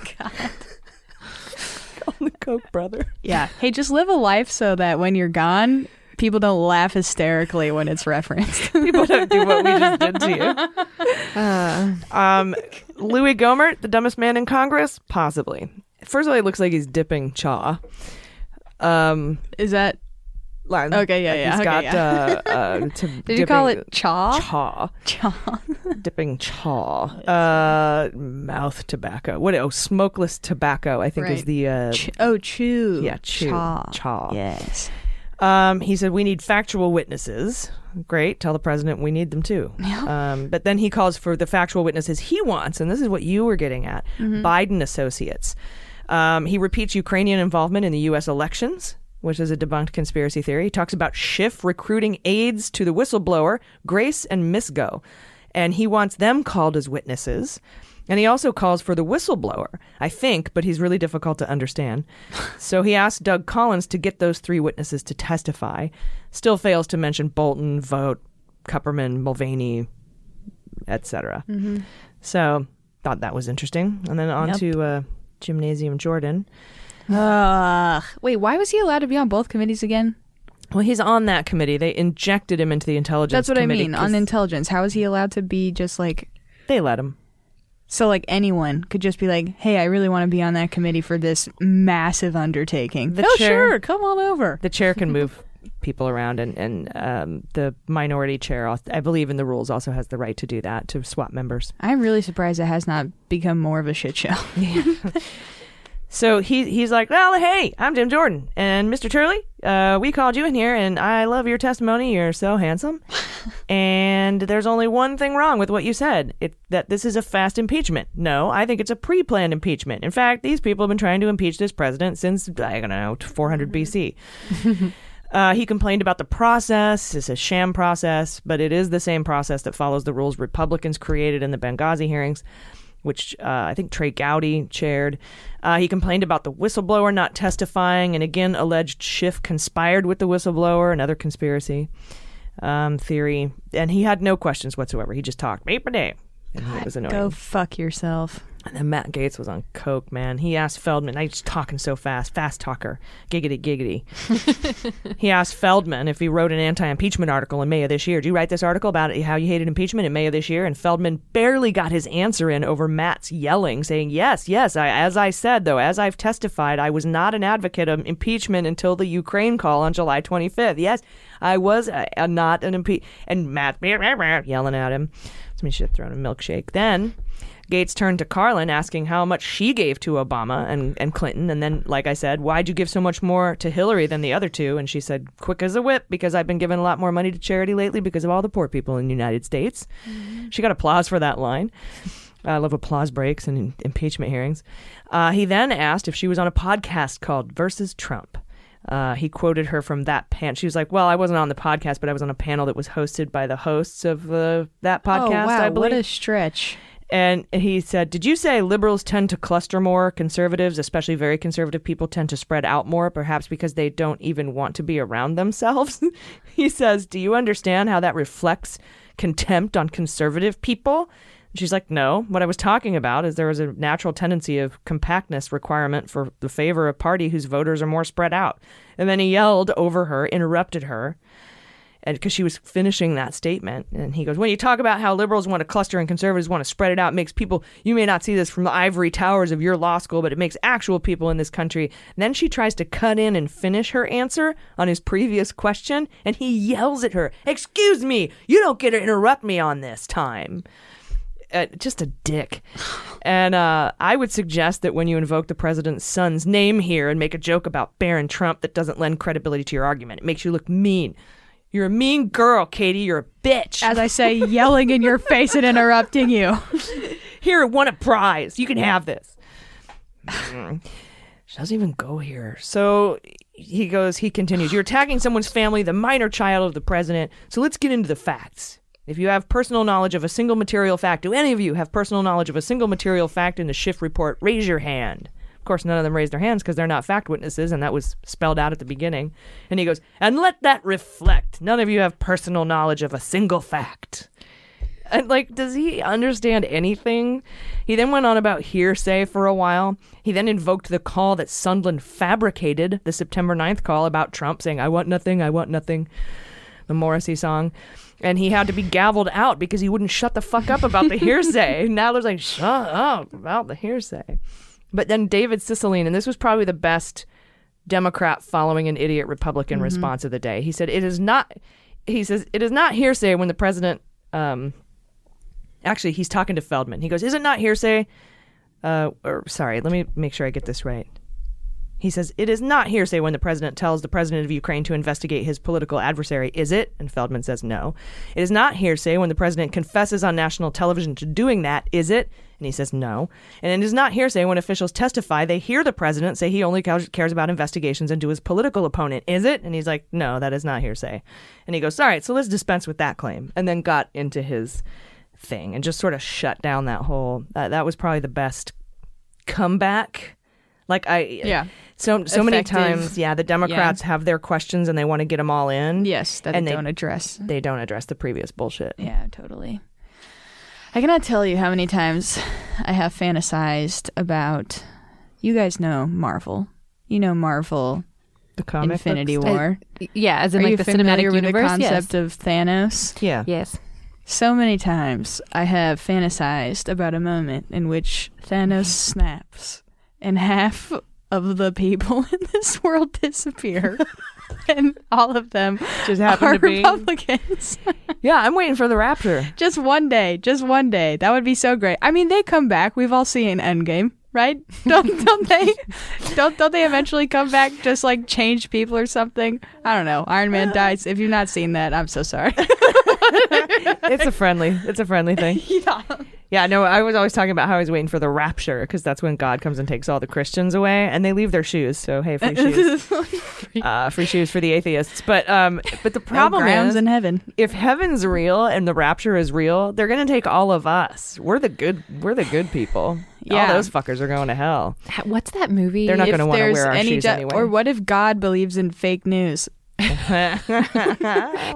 Call the Koch brother. Yeah. Hey, just live a life so that when you're gone, people don't laugh hysterically when it's referenced. People don't do what we just did to you. uh, Um, Louis Gohmert, the dumbest man in Congress, possibly. First of all, he looks like he's dipping chaw. Um, Is that like- Okay, yeah, yeah, He's okay, got yeah. uh, uh, to Did you call it chaw? chaw? Chaw. Dipping chaw. Uh, mouth tobacco. What? Oh, smokeless tobacco. I think is the uh, Ch- oh, chew. yeah chew Chaw. chaw. Yes. Um, he said we need factual witnesses. Great, tell the president we need them too. Um, but then he calls for the factual witnesses he wants, and this is what you were getting at: Biden associates. Um, he repeats Ukrainian involvement in the U.S. elections, which is a debunked conspiracy theory. He talks about Schiff recruiting aides to the whistleblower Grace and Misko, and he wants them called as witnesses. And he also calls for the whistleblower, I think, but he's really difficult to understand. so he asked Doug Collins to get those three witnesses to testify. Still fails to mention Bolton, Vought, Kupperman, Mulvaney, etc. So thought that was interesting. And then on Yep. to uh, Gymnasium Jordan. Ugh. Wait, why was he allowed to be on both committees again? Well, he's on that committee. They injected him into the intelligence. That's what I mean. On intelligence, how is he allowed to be just like they let him. So? Like anyone could just be like, "Hey, I really want to be on that committee for this massive undertaking." The oh, chair- sure, come on over. The chair can move people around, and and um, the minority chair, I believe in the rules, also has the right to do that to swap members. I'm really surprised it has not become more of a shit show. So he he's like, well, hey, I'm Jim Jordan and Mr. Turley. Uh, we called you in here, and I love your testimony. You're so handsome, and there's only one thing wrong with what you said. It that this is a fast impeachment. No, I think it's a pre-planned impeachment. In fact, these people have been trying to impeach this president since I don't know 400 BC. Uh, he complained about the process. It's a sham process, but it is the same process that follows the rules Republicans created in the Benghazi hearings, which uh, I think Trey Gowdy chaired. Uh, he complained about the whistleblower not testifying and again alleged Schiff conspired with the whistleblower, another conspiracy um, theory. And he had no questions whatsoever. He just talked beep a day. And it was annoying. Go fuck yourself. And then Matt Gaetz was on coke, man. He asked Feldman. I just talking so fast, fast talker, giggity giggity. he asked Feldman if he wrote an anti-impeachment article in May of this year. Did you write this article about how you hated impeachment in May of this year? And Feldman barely got his answer in over Matt's yelling, saying, "Yes, yes. I, as I said, though, as I've testified, I was not an advocate of impeachment until the Ukraine call on July 25th. Yes, I was uh, uh, not an impe." And Matt yelling at him. Somebody should have thrown a milkshake. Then. Gaetz turned to Karlan, asking how much she gave to Obama and, and Clinton. And then, like I said, why'd you give so much more to Hillary than the other two? And she said, quick as a whip, because I've been giving a lot more money to charity lately because of all the poor people in the United States. She got applause for that line. I love applause breaks and in- impeachment hearings. Uh, he then asked if she was on a podcast called Versus Trump. Uh, he quoted her from that panel. She was like, "Well, I wasn't on the podcast, but I was on a panel that was hosted by the hosts of uh, that podcast. oh wow, I believe." what a stretch. And he said, Did you say liberals tend to cluster more? Conservatives, especially very conservative people, tend to spread out more, perhaps because they don't even want to be around themselves? he says, Do you understand how that reflects contempt on conservative people? And she's like, No. What I was talking about is there is a natural tendency of compactness requirement for the favor of party whose voters are more spread out. And then he yelled over her, interrupted her and because she was finishing that statement and he goes when you talk about how liberals want to cluster and conservatives want to spread it out it makes people you may not see this from the ivory towers of your law school but it makes actual people in this country and then she tries to cut in and finish her answer on his previous question and he yells at her excuse me you don't get to interrupt me on this time uh, just a dick. And uh, I would suggest that when you invoke the president's son's name here and make a joke about Barron Trump that doesn't lend credibility to your argument, it makes you look mean. You're a mean girl, Katie. You're a bitch. As I say, yelling in your face and interrupting you. Here, won a prize. You can have this. Mm. she doesn't even go here. So he goes, he continues, You're attacking someone's family, the minor child of the president. So let's get into the facts. If you have personal knowledge of a single material fact, do any of you have personal knowledge of a single material fact in the Schiff report? Raise your hand. Of course, none of them raised their hands because they're not fact witnesses, and that was spelled out at the beginning. And he goes, And let that reflect. None of you have personal knowledge of a single fact. And like, does he understand anything? He then went on about hearsay for a while. He then invoked the call that Sondland fabricated, the September 9th call about Trump saying, I want nothing, I want nothing, the Morrissey song. And he had to be gavelled out because he wouldn't shut the fuck up about the hearsay. Nadler's like, shut up about the hearsay. But then David Cicilline, and this was probably the best Democrat following an idiot Republican response of the day. He said, It is not, he says, it is not hearsay when the president, um, actually, he's talking to Feldman. He goes, Is it not hearsay? Uh, or sorry, let me make sure I get this right. He says, It is not hearsay when the president tells the president of Ukraine to investigate his political adversary, is it? And Feldman says, No. It is not hearsay when the president confesses on national television to doing that, is it? And he says, No. And it is not hearsay when officials testify they hear the president say he only cares about investigations into his political opponent, is it? And he's like, No, that is not hearsay. And he goes, All right, so let's dispense with that claim. And then got into his thing and just sort of shut down that whole. Uh, that was probably the best comeback. Like I, Yeah. so so many times, yeah, the Democrats have their questions and they want to get them all in. Yes, that And they- don't address. They don't address the previous bullshit. Yeah, totally. I cannot tell you how many times I have fantasized about. You guys know Marvel. You know Marvel The comic Infinity books? War. Yeah, as in Are like the cinematic with universe. the concept of Thanos? Yeah. Yes. So many times I have fantasized about a moment in which Thanos snaps and half of the people in this world disappear. and all of them Just happen are to be. Republicans. Yeah, I'm waiting for the rapture. just one day, just one day. That would be so great. I mean, they come back. We've all seen Endgame, right? Don't don't they? Don't don't they eventually come back? Just like change people or something? I don't know. Iron Man dies. If you've not seen that, I'm so sorry. It's a friendly. It's a friendly thing. yeah. Yeah, no, I was always talking about how I was waiting for the rapture because that's when God comes and takes all the Christians away, and they leave their shoes. So hey, free shoes, uh, free shoes for the atheists. But um, but the problem Grams is, in heaven. if heaven's real and the rapture is real, they're gonna take all of us. We're the good. We're the good people. Yeah. All those fuckers are going to hell. What's that movie? They're not gonna wanna wear our shoes ju- anyway. Or what if God believes in fake news?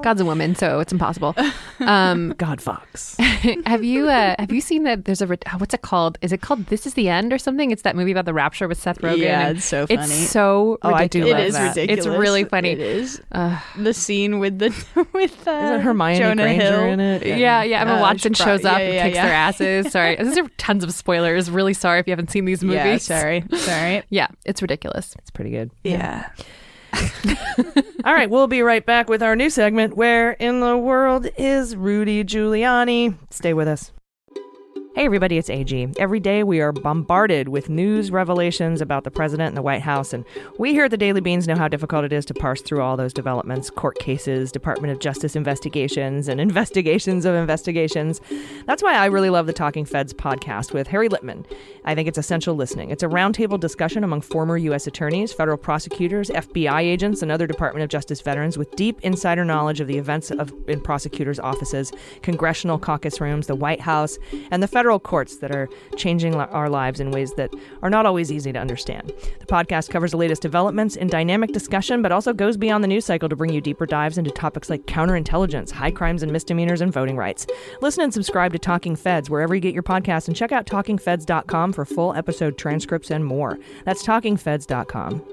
God's a woman, so it's impossible. Um, God Fox. have you uh, have you seen that? There's a re- what's it called? Is it called This Is the End or something? It's that movie about the rapture with Seth Rogen. Yeah, it's so It's so Oh, I do ridiculous. love It is that. ridiculous. It's really funny. It is. Ugh. The scene with the with uh, Isn't Hermione Jonah Granger Hill. in it? Yeah, yeah. Emma Uh, Watson shows up yeah, and kicks yeah. their asses. Sorry, these are tons of spoilers. Really sorry if you haven't seen these movies. Yeah, sorry, sorry. Yeah, it's ridiculous. It's pretty good. Yeah. All right, we'll be right back with our new segment Where in the World is Rudy Giuliani? Stay with us. Hey, everybody, it's AG. Every day we are bombarded with news revelations about the president and the White House, and we here at the Daily Beans know how difficult it is to parse through all those developments court cases, Department of Justice investigations, and investigations of investigations. That's why I really love the Talking Feds podcast with Harry Litman. I think it's essential listening. It's a roundtable discussion among former U.S. attorneys, federal prosecutors, FBI agents, and other Department of Justice veterans with deep insider knowledge of the events of, in prosecutors' offices, congressional caucus rooms, the White House, and the federal courts that are changing our lives in ways that are not always easy to understand. The podcast covers the latest developments in dynamic discussion, but also goes beyond the news cycle to bring you deeper dives into topics like counterintelligence, high crimes and misdemeanors, and voting rights. Listen and subscribe to Talking Feds wherever you get your podcasts, and check out TalkingFeds.com for full episode transcripts and more. That's TalkingFeds.com.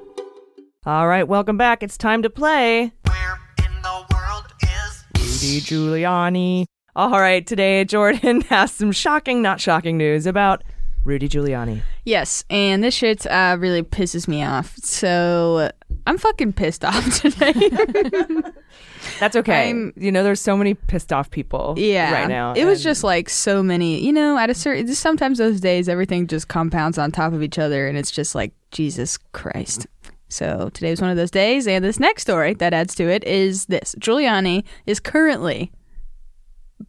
All right, welcome back. It's time to play. Where in the world is Rudy Giuliani. All right, today Jordan has some shocking, not shocking news about Rudy Giuliani. Yes, and this shit uh, really pisses me off. So I'm fucking pissed off today. That's okay. I'm- you know, there's so many pissed off people yeah, right now. It was just like so many. You know, at a certain just sometimes those days everything just compounds on top of each other, and it's just like Jesus Christ. So today was one of those days, and this next story that adds to it is this: Giuliani is currently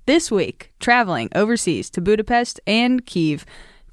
this week traveling overseas to Budapest and Kiev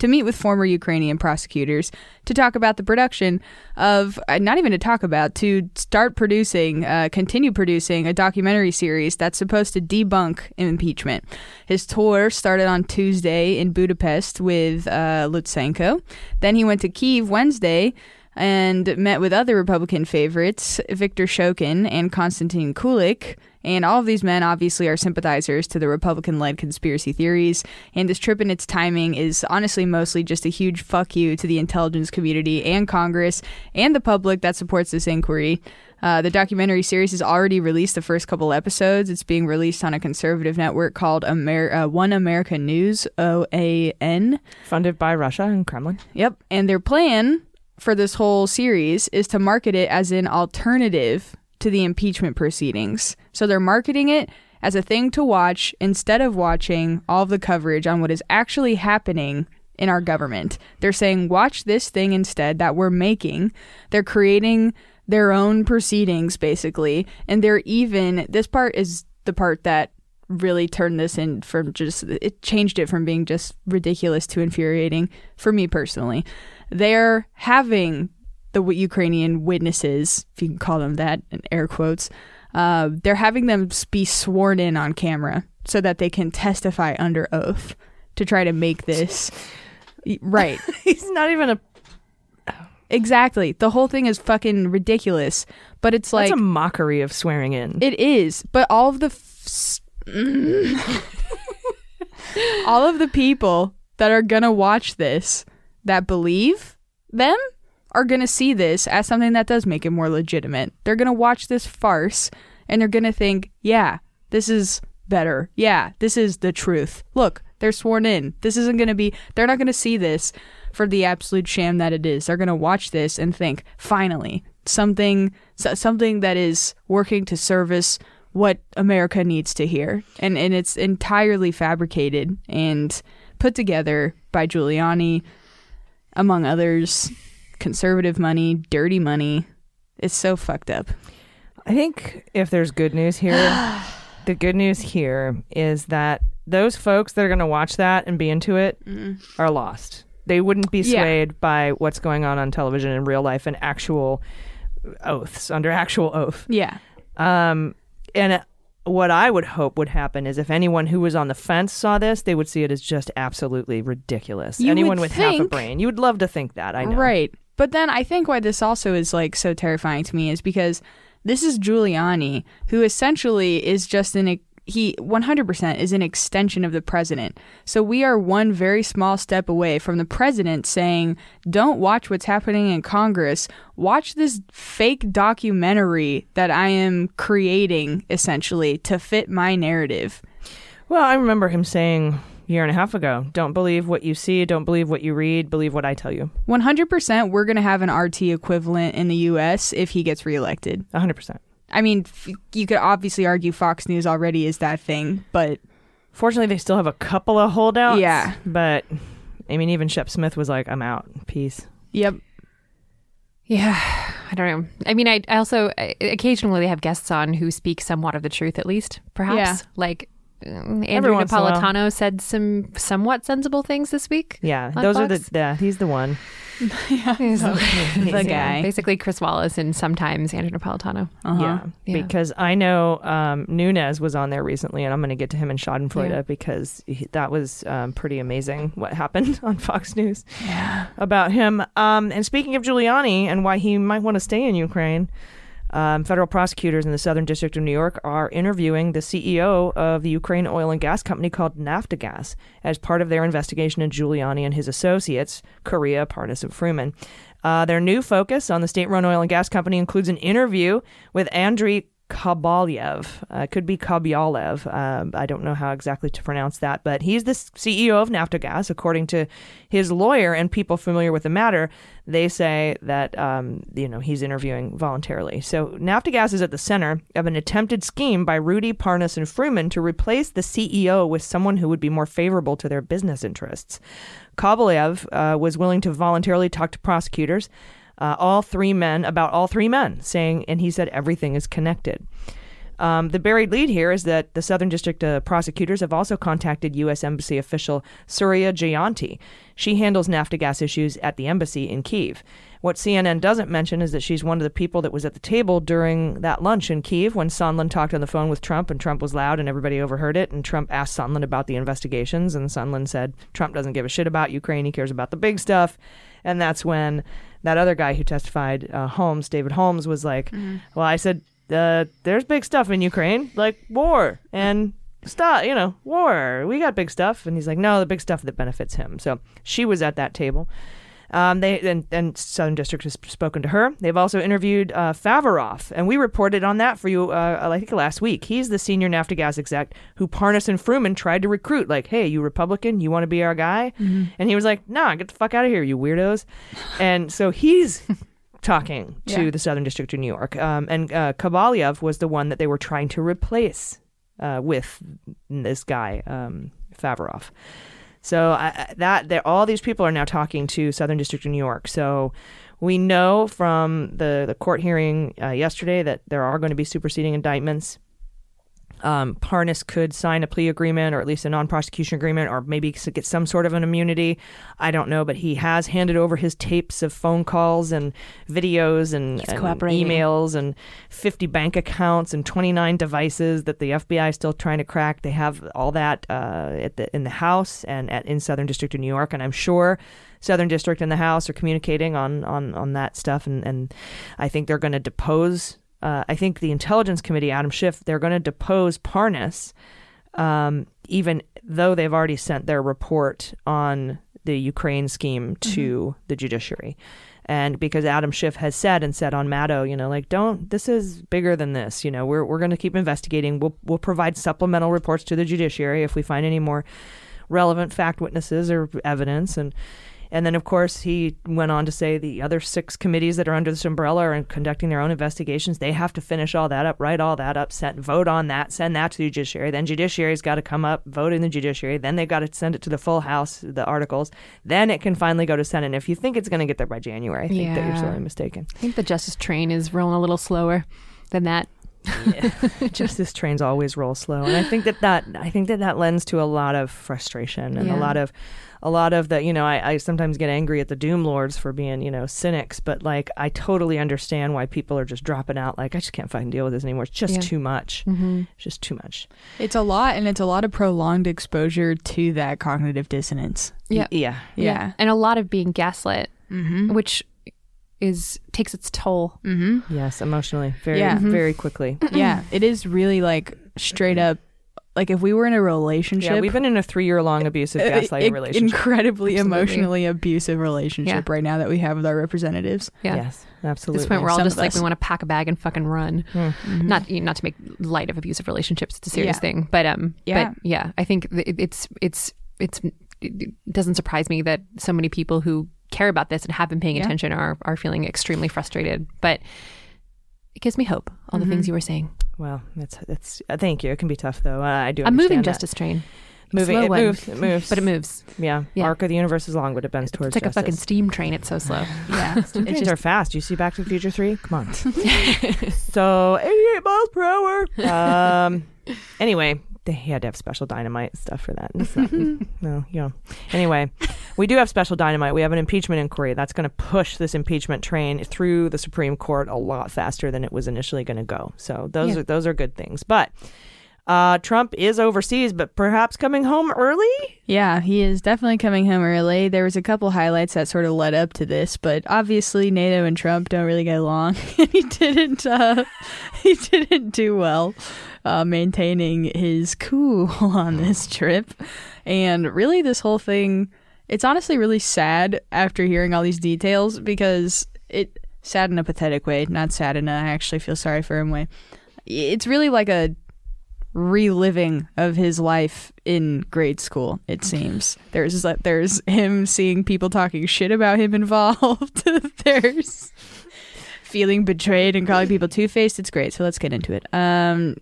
to meet with former Ukrainian prosecutors to talk about the production of, uh, not even to talk about, to start producing, uh, continue producing a documentary series that's supposed to debunk impeachment. His tour started on Tuesday in Budapest with uh, Lutsenko. Then he went to Kiev Wednesday and met with other Republican favorites, Viktor Shokin and Konstantin Kulik. And all of these men obviously are sympathizers to the Republican led conspiracy theories. And this trip and its timing is honestly mostly just a huge fuck you to the intelligence community and Congress and the public that supports this inquiry. Uh, the documentary series has already released the first couple episodes. It's being released on a conservative network called Amer- uh, One America News, O A N. Funded by Russia and Kremlin. Yep. And their plan for this whole series is to market it as an alternative to the impeachment proceedings. So they're marketing it as a thing to watch instead of watching all of the coverage on what is actually happening in our government. They're saying, watch this thing instead that we're making. They're creating their own proceedings, basically. And they're even, this part is the part that really turned this in from just, it changed it from being just ridiculous to infuriating for me personally. They're having the Ukrainian witnesses, if you can call them that, in air quotes, uh, they're having them be sworn in on camera so that they can testify under oath to try to make this right. He's not even a. Exactly. The whole thing is fucking ridiculous, but it's like That's a mockery of swearing in. it is. But all of the f- all of the people that are gonna watch this that believe them are going to see this as something that does make it more legitimate. They're going to watch this farce and they're going to think, yeah, this is better. Yeah, this is the truth. Look, they're sworn in. This isn't going to be, they're not going to see this for the absolute sham that it is. They're going to watch this and think, finally, something, so- something that is working to service what America needs to hear. And, and it's entirely fabricated and put together by Giuliani, among others conservative money, dirty money. It's so fucked up. I think if there's good news here, the good news here is that those folks that are going to watch that and be into it are lost. They wouldn't be Yeah. swayed by what's going on on television in real life and actual oaths under actual oath. Yeah. Um, and uh, what I would hope would happen is if anyone who was on the fence saw this, they would see it as just absolutely ridiculous. You anyone with half a brain, you would love to think that. I know, Right. But then I think why this also is like so terrifying to me is because this is Giuliani, who essentially is just an he 100% is an extension of the president. So we are one very small step away from the president saying, "Don't watch what's happening in Congress. Watch this fake documentary that I am creating essentially to fit my narrative." Well, I remember him saying year and a half ago, "Don't believe what you see. Don't believe what you read. Believe what I tell you." 100% we're going to have an RT equivalent in the US if he gets reelected. Hundred percent. I mean, f- you could obviously argue Fox News already is that thing, but Fortunately, they still have a couple of holdouts. Yeah. but I mean, even Shep Smith was like, "I'm out. Peace." yep. Yeah, I don't know. I mean, I, I also I- occasionally they have guests on who speak somewhat of the truth, at least, perhaps. Yeah. Like Every Andrew once in a while. Napolitano said some somewhat sensible things this week. Yeah, On those are the. Yeah, he's the one. Yeah, he's The guy. basically Chris Wallace and sometimes Andrew Napolitano. Uh-huh. Yeah, Yeah. because I know um, Nunes was on there recently, and I'm going to get to him in Schadenfreude Yeah. because he, that was um, pretty amazing what happened on Fox News about him. Um, and speaking of Giuliani and why he might want to stay in Ukraine, um, federal prosecutors in the Southern District of New York are interviewing the CEO of the Ukraine oil and gas company called Naftogaz as part of their investigation into Giuliani and his associates, Correia, Parnas, and Fruman. Uh, their new focus on the state-run oil and gas company includes an interview with Andriy Kabalyev. Uh, could be Kabyalev. Um, I don't know how exactly to pronounce that, but he's the CEO of Naftogaz. According to his lawyer and people familiar with the matter, they say that um, you know he's interviewing voluntarily. So Naftogaz is at the center of an attempted scheme by Rudy Parnas and Fruman to replace the CEO with someone who would be more favorable to their business interests. Kabalyev uh, was willing to voluntarily talk to prosecutors uh, all three men about all three men, saying, and he said everything is connected. Um, the buried lead here is that the Southern District uh, prosecutors have also contacted U.S. Embassy official Surya Jayanti. She handles Naftogaz issues at the embassy in Kiev. What CNN doesn't mention is that she's one of the people that was at the table during that lunch in Kiev when Sondland talked on the phone with Trump, and Trump was loud and everybody overheard it. And Trump asked Sondland about the investigations, and Sondland said Trump doesn't give a shit about Ukraine; he cares about the big stuff. And that's when that other guy who testified, uh, Holmes, David Holmes, was like, "Well, I said uh, there's big stuff in Ukraine, like war and." Stop, you know, war. We got big stuff, and he's like, no, the big stuff that benefits him. So she was at that table. Um, they and, and Southern District has spoken to her. They've also interviewed uh, Favorov, and we reported on that for you. Uh, I think last week. He's the senior Naftogaz exec who Parnas and Fruman tried to recruit. Like, hey, you Republican, you want to be our guy? And he was like, Nah, get the fuck out of here, you weirdos. and so he's talking to Yeah. the Southern District of New York. Um, and uh, was the one that they were trying to replace uh, with this guy, um, Favorov. So I, that that all these people are now talking to Southern District of New York. So we know from the the court hearing uh, yesterday that there are going to be superseding indictments. Um, Parnas could sign a plea agreement or at least a non-prosecution agreement or maybe get some sort of an immunity. I don't know, but he has handed over his tapes of phone calls and videos and, and emails and 50 bank accounts and 29 devices that the FBI is still trying to crack. They have all that uh, at the, in the House and at, in Southern District of New York, and I'm sure Southern District and the House are communicating on on, on that stuff, and, and I think they're going to depose. Uh, I think the Intelligence Committee, Adam Schiff, they're going to depose Parnas, um, even though they've already sent their report on the Ukraine scheme to the judiciary. And because Adam Schiff has said and said on Maddow, you know, like don't this is bigger than this. You know, we're we're going to keep investigating. We'll we'll provide supplemental reports to the judiciary if we find any more relevant fact witnesses or evidence and and then of course he went on to say the other six committees that are under this umbrella are conducting their own investigations they have to finish all that up write all that up set, vote on that send that to the judiciary. Then judiciary's got to come up vote in the judiciary. Then they've got to send it to the full house the articles. Then it can finally go to senate. And if you think it's going to get there by january i think that you're Yeah. sorely mistaken. I think the justice train is rolling a little slower than that. justice trains always roll slow and i think that that i think that that lends to a lot of frustration and a lot of a lot of the you know I, I sometimes get angry at the doom lords for being you know cynics but like i totally understand why people are just dropping out like i just can't fucking deal with this anymore it's just Yeah. too much Mm-hmm. it's just too much It's a lot, and it's a lot of prolonged exposure to that cognitive dissonance. Yeah. yeah Yeah. And a lot of being gaslit, Mm-hmm. which is takes its toll. Mm-hmm. yes emotionally very Yeah. Mhm. very quickly Yeah, it is really like straight up. Like if we were in a relationship, yeah we've been in a three-year long abusive uh, gaslighting in- relationship incredibly Absolutely. emotionally abusive relationship right now that we have with our representatives. Yeah. yes absolutely. At this point, we're all Some just like us. we want to pack a bag and fucking run. Hmm. Not not to make light of abusive relationships. It's a serious Yeah. thing, but um, Yeah. but yeah, I think it's it's it's it doesn't surprise me that so many people who care about this and have been paying Yeah. attention are are feeling extremely frustrated. But it gives me hope. All the things you were saying. well it's it's uh, thank you it can be tough though uh, i do A moving that. justice train, moving slow it one. moves it moves but it moves. yeah. Yeah. arc of the universe is long but it bends towards It's like a fucking steam train. It's so slow. Yeah, Steam it's trains just are fast. You see Back to the Future 3? Come on. so, 88 miles per hour. Um, anyway, they had to have special dynamite stuff for that. It's not, no, you know. Anyway, we do have special dynamite. We have an impeachment inquiry that's going to push this impeachment train through the Supreme Court a lot faster than it was initially going to go. So those Yeah. are those are good things. But uh, Trump is overseas, but perhaps coming home early. Yeah, he is definitely coming home early. There was a couple highlights that sort of led up to this, but obviously NATO and Trump don't really get along. he didn't uh, he didn't do well uh, maintaining his cool on this trip. And really this whole thing it's honestly really sad after hearing all these details because it sad in a pathetic way, not sad in a I actually feel sorry for him way. It's really like a reliving of his life in grade school it seems. There's there's him seeing people talking shit about him involved. There's feeling betrayed and calling people two-faced it's great so let's get into it um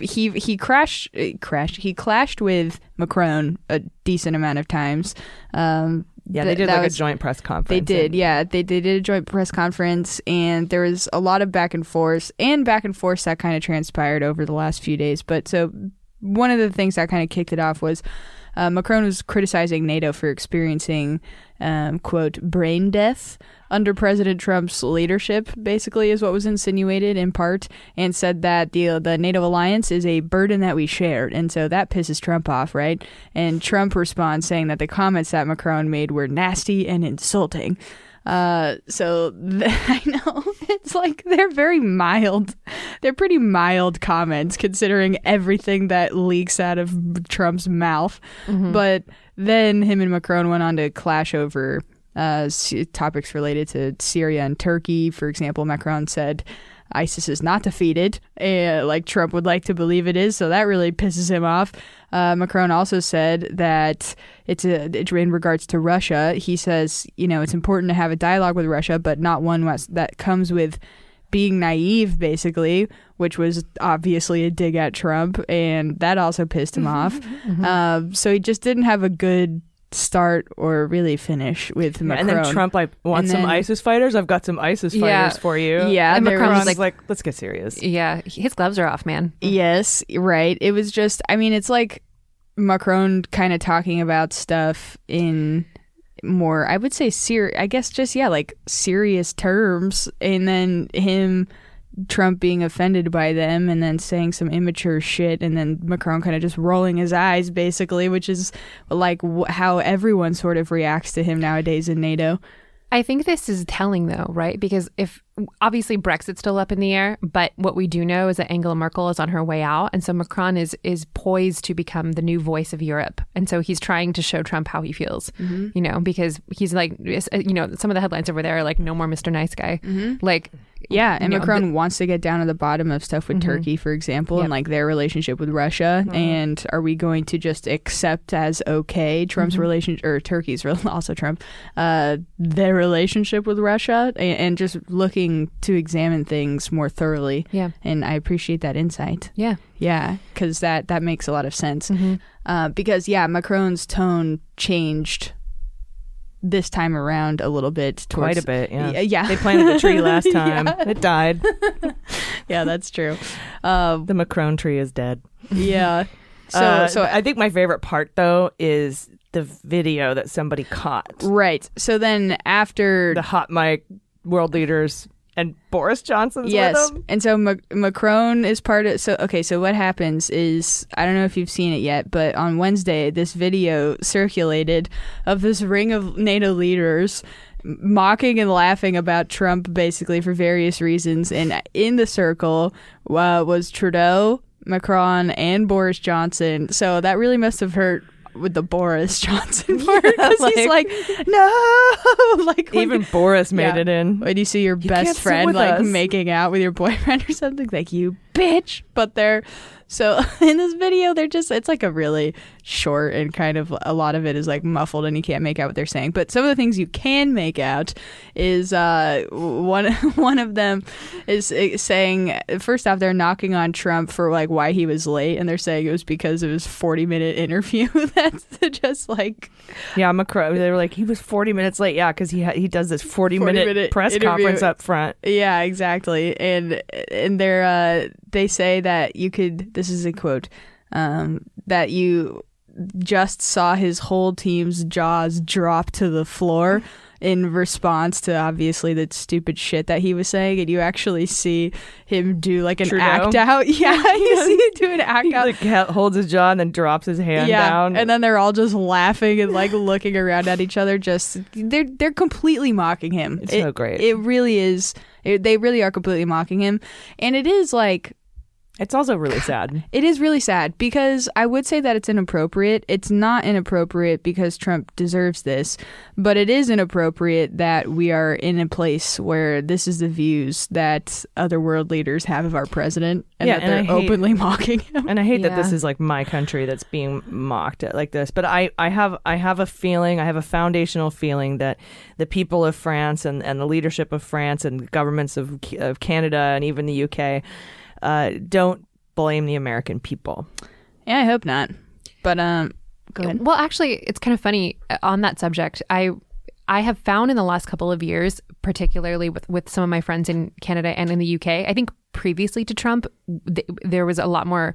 he he crashed crashed he clashed with macron a decent amount of times um Yeah, they did like was- a joint press conference. They did, and- yeah. They, they did a joint press conference, and there was a lot of back and forth, and back and forth that kind of transpired over the last few days. But so one of the things that kind of kicked it off was uh, Macron was criticizing NATO for experiencing, um, quote, brain death under President Trump's leadership, basically, is what was insinuated in part, and said that the, the NATO alliance is a burden that we shared. And so that pisses Trump off, right? And Trump responds saying that the comments that Macron made were nasty and insulting. Uh, so th- I know it's like they're very mild. They're pretty mild comments considering everything that leaks out of Trump's mouth. But then him and Macron went on to clash over uh, topics related to Syria and Turkey. For example, Macron said ISIS is not defeated, uh, like Trump would like to believe it is. So that really pisses him off. Uh, Macron also said that it's a, it's in regards to Russia. He says, you know, it's important to have a dialogue with Russia, but not one that comes with being naive, basically, which was obviously a dig at Trump, and that also pissed him off. Um, so he just didn't have a good start or really finish with Yeah, Macron. and then Trump like want And some ISIS fighters. I've got some ISIS Yeah. fighters for you. Yeah, And there Macron was was like, let's get serious. Yeah, his gloves are off, man. Yes, right. It was just, I mean, it's like Macron kind of talking about stuff in more, I would say, ser- I guess just, yeah, like serious terms. And then him, Trump being offended by them and then saying some immature shit. And then Macron kind of just rolling his eyes, basically, which is like how everyone sort of reacts to him nowadays in NATO. I think this is telling though, right? Because if obviously Brexit's still up in the air, but what we do know is that Angela Merkel is on her way out, and so Macron is is poised to become the new voice of Europe, and so he's trying to show Trump how he feels, mm-hmm. you know, because he's like, uh, you know, some of the headlines over there are like, "No more Mr. Nice Guy," mm-hmm. like, Yeah, and you know, Macron wants to get down to the bottom of stuff with mm-hmm. Turkey, for example, and like their relationship with Russia. And are we going to just accept as okay Trump's relationship or Turkey's also Trump uh, their relationship with Russia, and, and just looking to examine things more thoroughly? yeah, And I appreciate that insight. yeah, Yeah, because that that makes a lot of sense. Uh, because yeah, Macron's tone changed this time around a little bit. Quite a bit. Yeah. Yeah. They planted the tree last time. Yeah. It died. yeah, that's true. Um, The Macron tree is dead. yeah. So, Uh, so I think my favorite part though is the video that somebody caught. right. So then after The hot mic world leaders and Boris Johnson's yes, with them. and so Mac- Macron is part of. So okay, so what happens is I don't know if you've seen it yet, but on Wednesday this video circulated of this ring of NATO leaders mocking and laughing about Trump basically for various reasons, and in the circle uh, was Trudeau. Macron and Boris Johnson. So that really must have hurt with the Boris Johnson part because he's like, no, like when- Even Boris made Yeah. it in. when you see your You best friend like us. making out with your boyfriend or something like you bitch but they're so in this video they're just it's like a really short and kind of a lot of it is like muffled and you can't make out what they're saying but some of the things you can make out is uh one one of them is uh, saying first off they're knocking on Trump for like why he was late and they're saying it was because of his 40 minute interview that's just like Yeah, Macron. They were like, he was 40 minutes late. Yeah, because he ha- he does this 40, 40 minute, minute press interview. conference up front. Yeah, exactly. And and they're uh, they say that you could. This is a quote. Um, that you just saw his whole team's jaws drop to the floor in response to obviously the stupid shit that he was saying, and you actually see him do like an Trudeau? act out. Yeah, you see him do an act He out. like holds his jaw and then drops his hand yeah, down. and then they're all just laughing and like looking around at each other. Just they're they're completely mocking him. It's It- so great. It really is. It, they really are completely mocking him, and it is like it's also really sad. it is really sad because I would say that it's inappropriate. It's not inappropriate because Trump deserves this, but it is inappropriate that we are in a place where this is the views that other world leaders have of our president and Yeah, that and they're openly mocking him. And I hate that this is like my country that's being mocked at like this. But I, I have I have a feeling, I have a foundational feeling that the people of France and, and the leadership of France and governments of, of Canada and even the UK uh, don't blame the American people. Yeah, I hope not. But um, Go ahead. Well, actually, it's kind of funny uh, on that subject. I I have found in the last couple of years, particularly with, with some of my friends in Canada and in the UK, I think previously to Trump, th- there was a lot more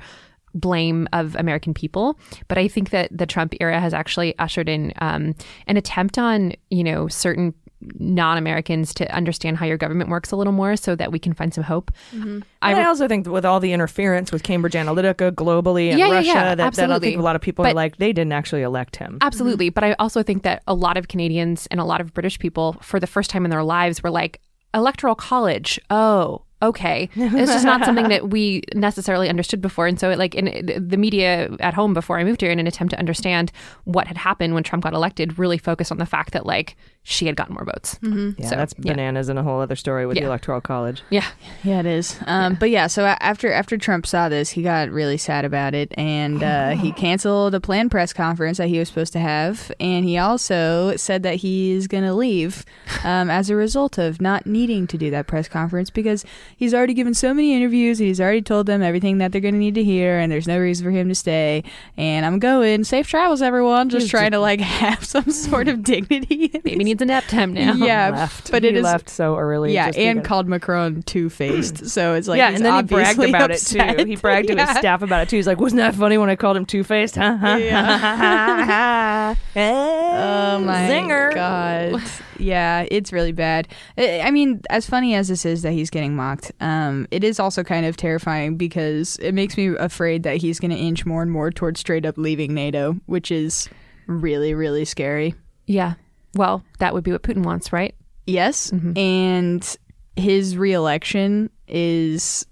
blame of American people. But I think that the Trump era has actually ushered in um, an attempt on, you know, certain non-Americans to understand how your government works a little more so that we can find some hope. Mm-hmm. I, I, also think that with all the interference with Cambridge Analytica globally and Yeah, yeah, Russia, yeah, that, that I think a lot of people are like, they didn't actually elect him. Absolutely. Mm-hmm. But I also think that a lot of Canadians and a lot of British people, for the first time in their lives, were like, electoral college. Oh, okay. It's just not something that we necessarily understood before. And so, it, like, in the media at home before I moved here, in an attempt to understand what had happened when Trump got elected, really focused on the fact that, like, she had gotten more votes. Yeah, So, that's yeah. bananas and a whole other story with the Electoral College. Yeah. Yeah, it is. Um, But yeah, so after after Trump saw this, he got really sad about it, and uh, he canceled a planned press conference that he was supposed to have, and he also said that he is going to leave um, as a result of not needing to do that press conference because he's already given so many interviews and he's already told them everything that they're going to need to hear, and there's no reason for him to stay. And I'm going. Safe travels, everyone. Just He's trying to like have some sort of dignity. Maybe needs a nap time now. yeah, left. but he it is left so early. yeah, just and because- called Macron two faced. so it's like yeah, he's and then he bragged about upset. it too. He bragged to his staff about it too. He's like, "Wasn't that funny when I called him Two Faced?" huh Yeah. Oh my zinger! god! Yeah, it's really bad. I I mean, as funny as this is that he's getting mocked, um, it is also kind of terrifying because it makes me afraid that he's going to inch more and more towards straight up leaving NATO, which is really, really scary. Yeah. Well, that would be what Putin wants, right? Yes, Mm-hmm. and his reelection is.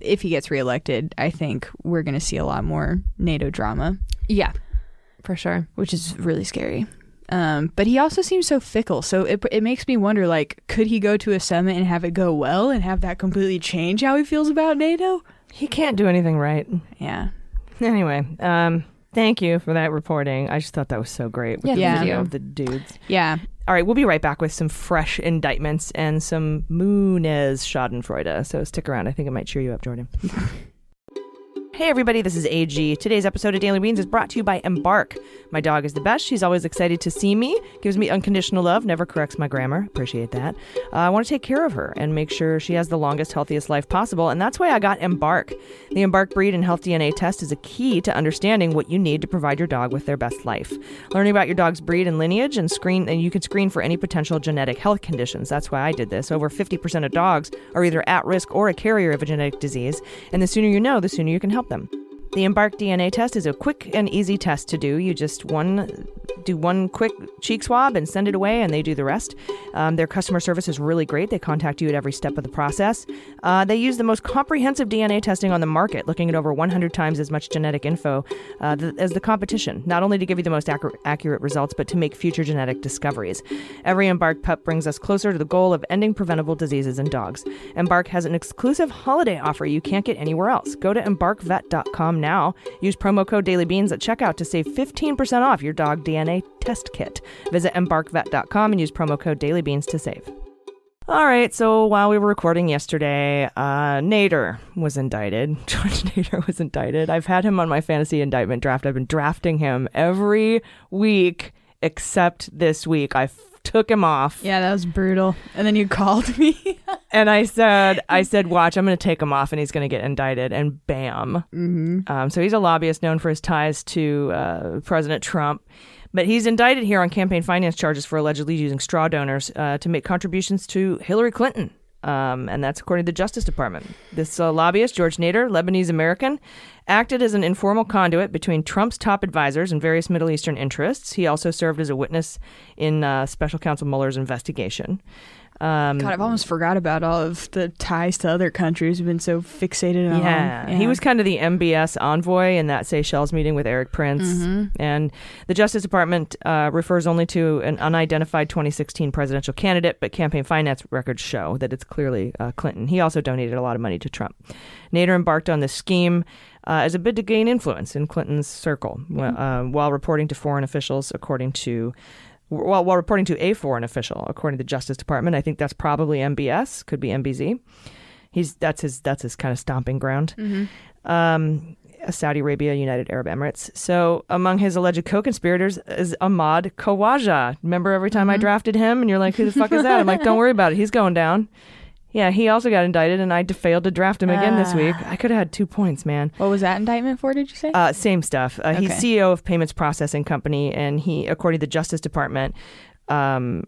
If he gets reelected, I think we're going to see a lot more NATO drama. Yeah. For sure. which is really scary. Um, but he also seems so fickle. So it, it makes me wonder, like, could he go to a summit and have it go well and have that completely change how he feels about NATO? He can't do anything right. Yeah. Anyway, um, thank you for that reporting. I just thought that was so great. with Yeah, the thank video of the dudes. Yeah. All right, we'll be right back with some fresh indictments and some Nunes Schadenfreude. So stick around. I think it might cheer you up, Jordan. Hey everybody, this is AG. Today's episode of Daily Beans is brought to you by Embark. My dog is the best. She's always excited to see me, gives me unconditional love, never corrects my grammar. Appreciate that. Uh, I want to take care of her and make sure she has the longest, healthiest life possible, and that's why I got Embark. The Embark breed and health DNA test is a key to understanding what you need to provide your dog with their best life. Learning about your dog's breed and lineage and screen and you can screen for any potential genetic health conditions. That's why I did this. Over 50% of dogs are either at risk or a carrier of a genetic disease, and the sooner you know, the sooner you can help them. The Embark DNA test is a quick and easy test to do. You just one do one quick cheek swab and send it away, and they do the rest. Um, their customer service is really great. They contact you at every step of the process. Uh, they use the most comprehensive DNA testing on the market, looking at over 100 times as much genetic info uh, th- as the competition, not only to give you the most accurate, accurate results, but to make future genetic discoveries. Every Embark pup brings us closer to the goal of ending preventable diseases in dogs. Embark has an exclusive holiday offer you can't get anywhere else. Go to embarkvet.com now. Use promo code dailybeans at checkout to save 15% off your dog DNA test kit. Visit embarkvet.com and use promo code dailybeans to save. All right, so while we were recording yesterday, uh, Nader was indicted. George Nader was indicted. I've had him on my fantasy indictment draft. I've been drafting him every week except this week. I f- took him off. Yeah, that was brutal. And then you called me. And I said, I said, watch, I'm going to take him off and he's going to get indicted. And bam. mm-hmm. Um, so he's a lobbyist known for his ties to uh, President Trump. But he's indicted here on campaign finance charges for allegedly using straw donors uh, to make contributions to Hillary Clinton. Um, and that's according to the Justice Department. This uh, lobbyist, George Nader, Lebanese American, acted as an informal conduit between Trump's top advisors and various Middle Eastern interests. He also served as a witness in uh, Special Counsel Mueller's investigation. Um, God, I've almost forgot about all of the ties to other countries. We've been so fixated on. Yeah. he was kind of the MBS envoy in that Seychelles meeting with Erik Prince. Mm-hmm. And the Justice Department uh, refers only to an unidentified 2016 presidential candidate, but campaign finance records show that it's clearly uh, Clinton. He also donated a lot of money to Trump. Nader embarked on this scheme uh, as a bid to gain influence in Clinton's circle wh- uh, while reporting to foreign officials, according to. While, while reporting to a foreign official, according to the Justice Department, I think that's probably MBS, could be MBZ. He's that's his that's his kind of stomping ground. Um, Saudi Arabia, United Arab Emirates. So among his alleged co-conspirators is Ahmad Khawaja. Remember every time I drafted him, and you're like, "Who the fuck is that?" I'm like, "Don't worry about it. He's going down." Yeah, he also got indicted, and I failed to draft him again this week. I could have had two points, man. What was that indictment for? Did you say? Uh, same stuff. Uh, He's Okay. CEO of Payments Processing Company, and he, according to the Justice Department, um,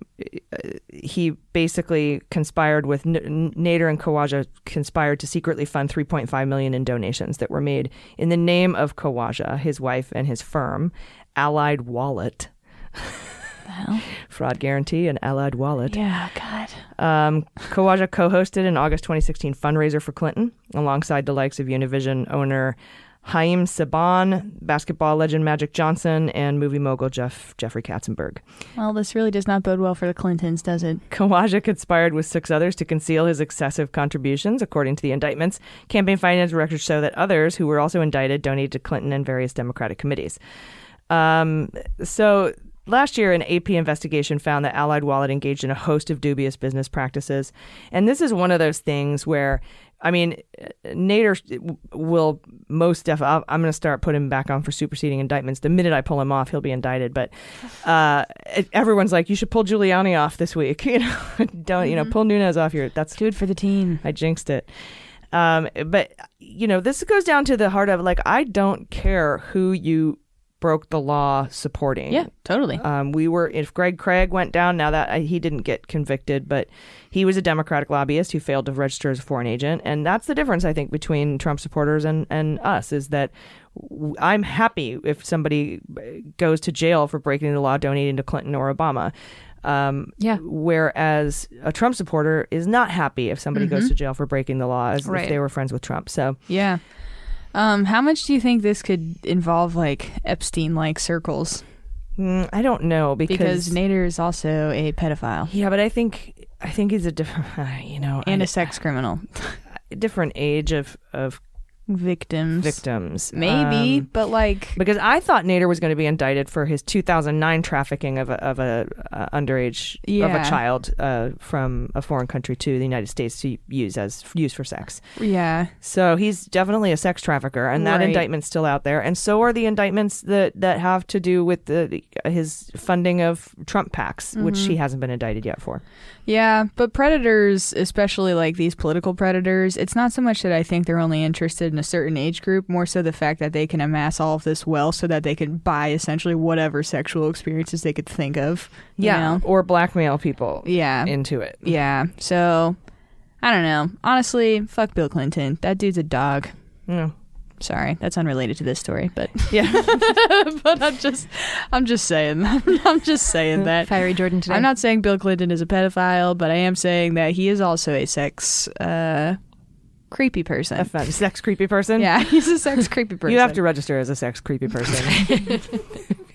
he basically conspired with N- N- Nader and Khawaja conspired to secretly fund 3.5 million in donations that were made in the name of Khawaja, his wife, and his firm, Allied Wallet. Fraud guarantee and Allied Wallet. yeah, God. Um, Khawaja co-hosted an August 2016 fundraiser for Clinton alongside the likes of Univision owner Haim Saban, basketball legend Magic Johnson, and movie mogul Jeff Jeffrey Katzenberg. Well, this really does not bode well for the Clintons, does it? Khawaja conspired with six others to conceal his excessive contributions, according to the indictments. Campaign finance records show that others, who were also indicted, donated to Clinton and various Democratic committees. Um, so last year, an AP investigation found that Allied Wallet engaged in a host of dubious business practices, and this is one of those things where. I mean, Nader will most definitely. I'm going to start putting him back on for superseding indictments. The minute I pull him off, he'll be indicted. But uh, everyone's like, "You should pull Giuliani off this week." You know, don't you know? Pull Nunes off your. That's good for the team. I jinxed it. Um, but you know, this goes down to the heart of like, I don't care who you broke the law supporting. Yeah, totally. Um, we were if Greg Craig went down. Now that uh, he didn't get convicted, but he was a Democratic lobbyist who failed to register as a foreign agent, and that's the difference I think between Trump supporters and and us is that w- I'm happy if somebody uh, goes to jail for breaking the law, donating to Clinton or Obama. Um, Yeah. Whereas a Trump supporter is not happy if somebody goes to jail for breaking the law, as Right. if they were friends with Trump. So yeah. Um, how much do you think this could involve like Epstein-like circles? mm, I don't know Because because, Nader is also a pedophile yeah, but I think I think he's a different, you know, and I- a sex criminal. different age of of Victims. victims. Maybe, Um, but like because I thought Nader was going to be indicted for his 2009 trafficking of a, of a uh, underage of a child uh, from a foreign country to the United States to use as use for sex. yeah. So he's definitely a sex trafficker, and that Right. indictment's still out there. And so are the indictments that that have to do with the his funding of Trump PACs, which Mm-hmm. he hasn't been indicted yet for. Yeah, but predators, especially like these political predators, it's not so much that I think they're only interested in a certain age group, more so the fact that they can amass all of this wealth so that they can buy essentially whatever sexual experiences they could think of. you know? or blackmail people Yeah. into it. yeah. So I don't know. Honestly, fuck Bill Clinton. That dude's a dog. Yeah. Sorry, that's unrelated to this story, but Yeah. but I'm just I'm just saying I'm just saying that. Fiery Jordan today. I'm not saying Bill Clinton is a pedophile, but I am saying that he is also a sex uh, creepy person. a fun- sex creepy person. yeah, he's a sex creepy person. You have to register as a sex creepy person.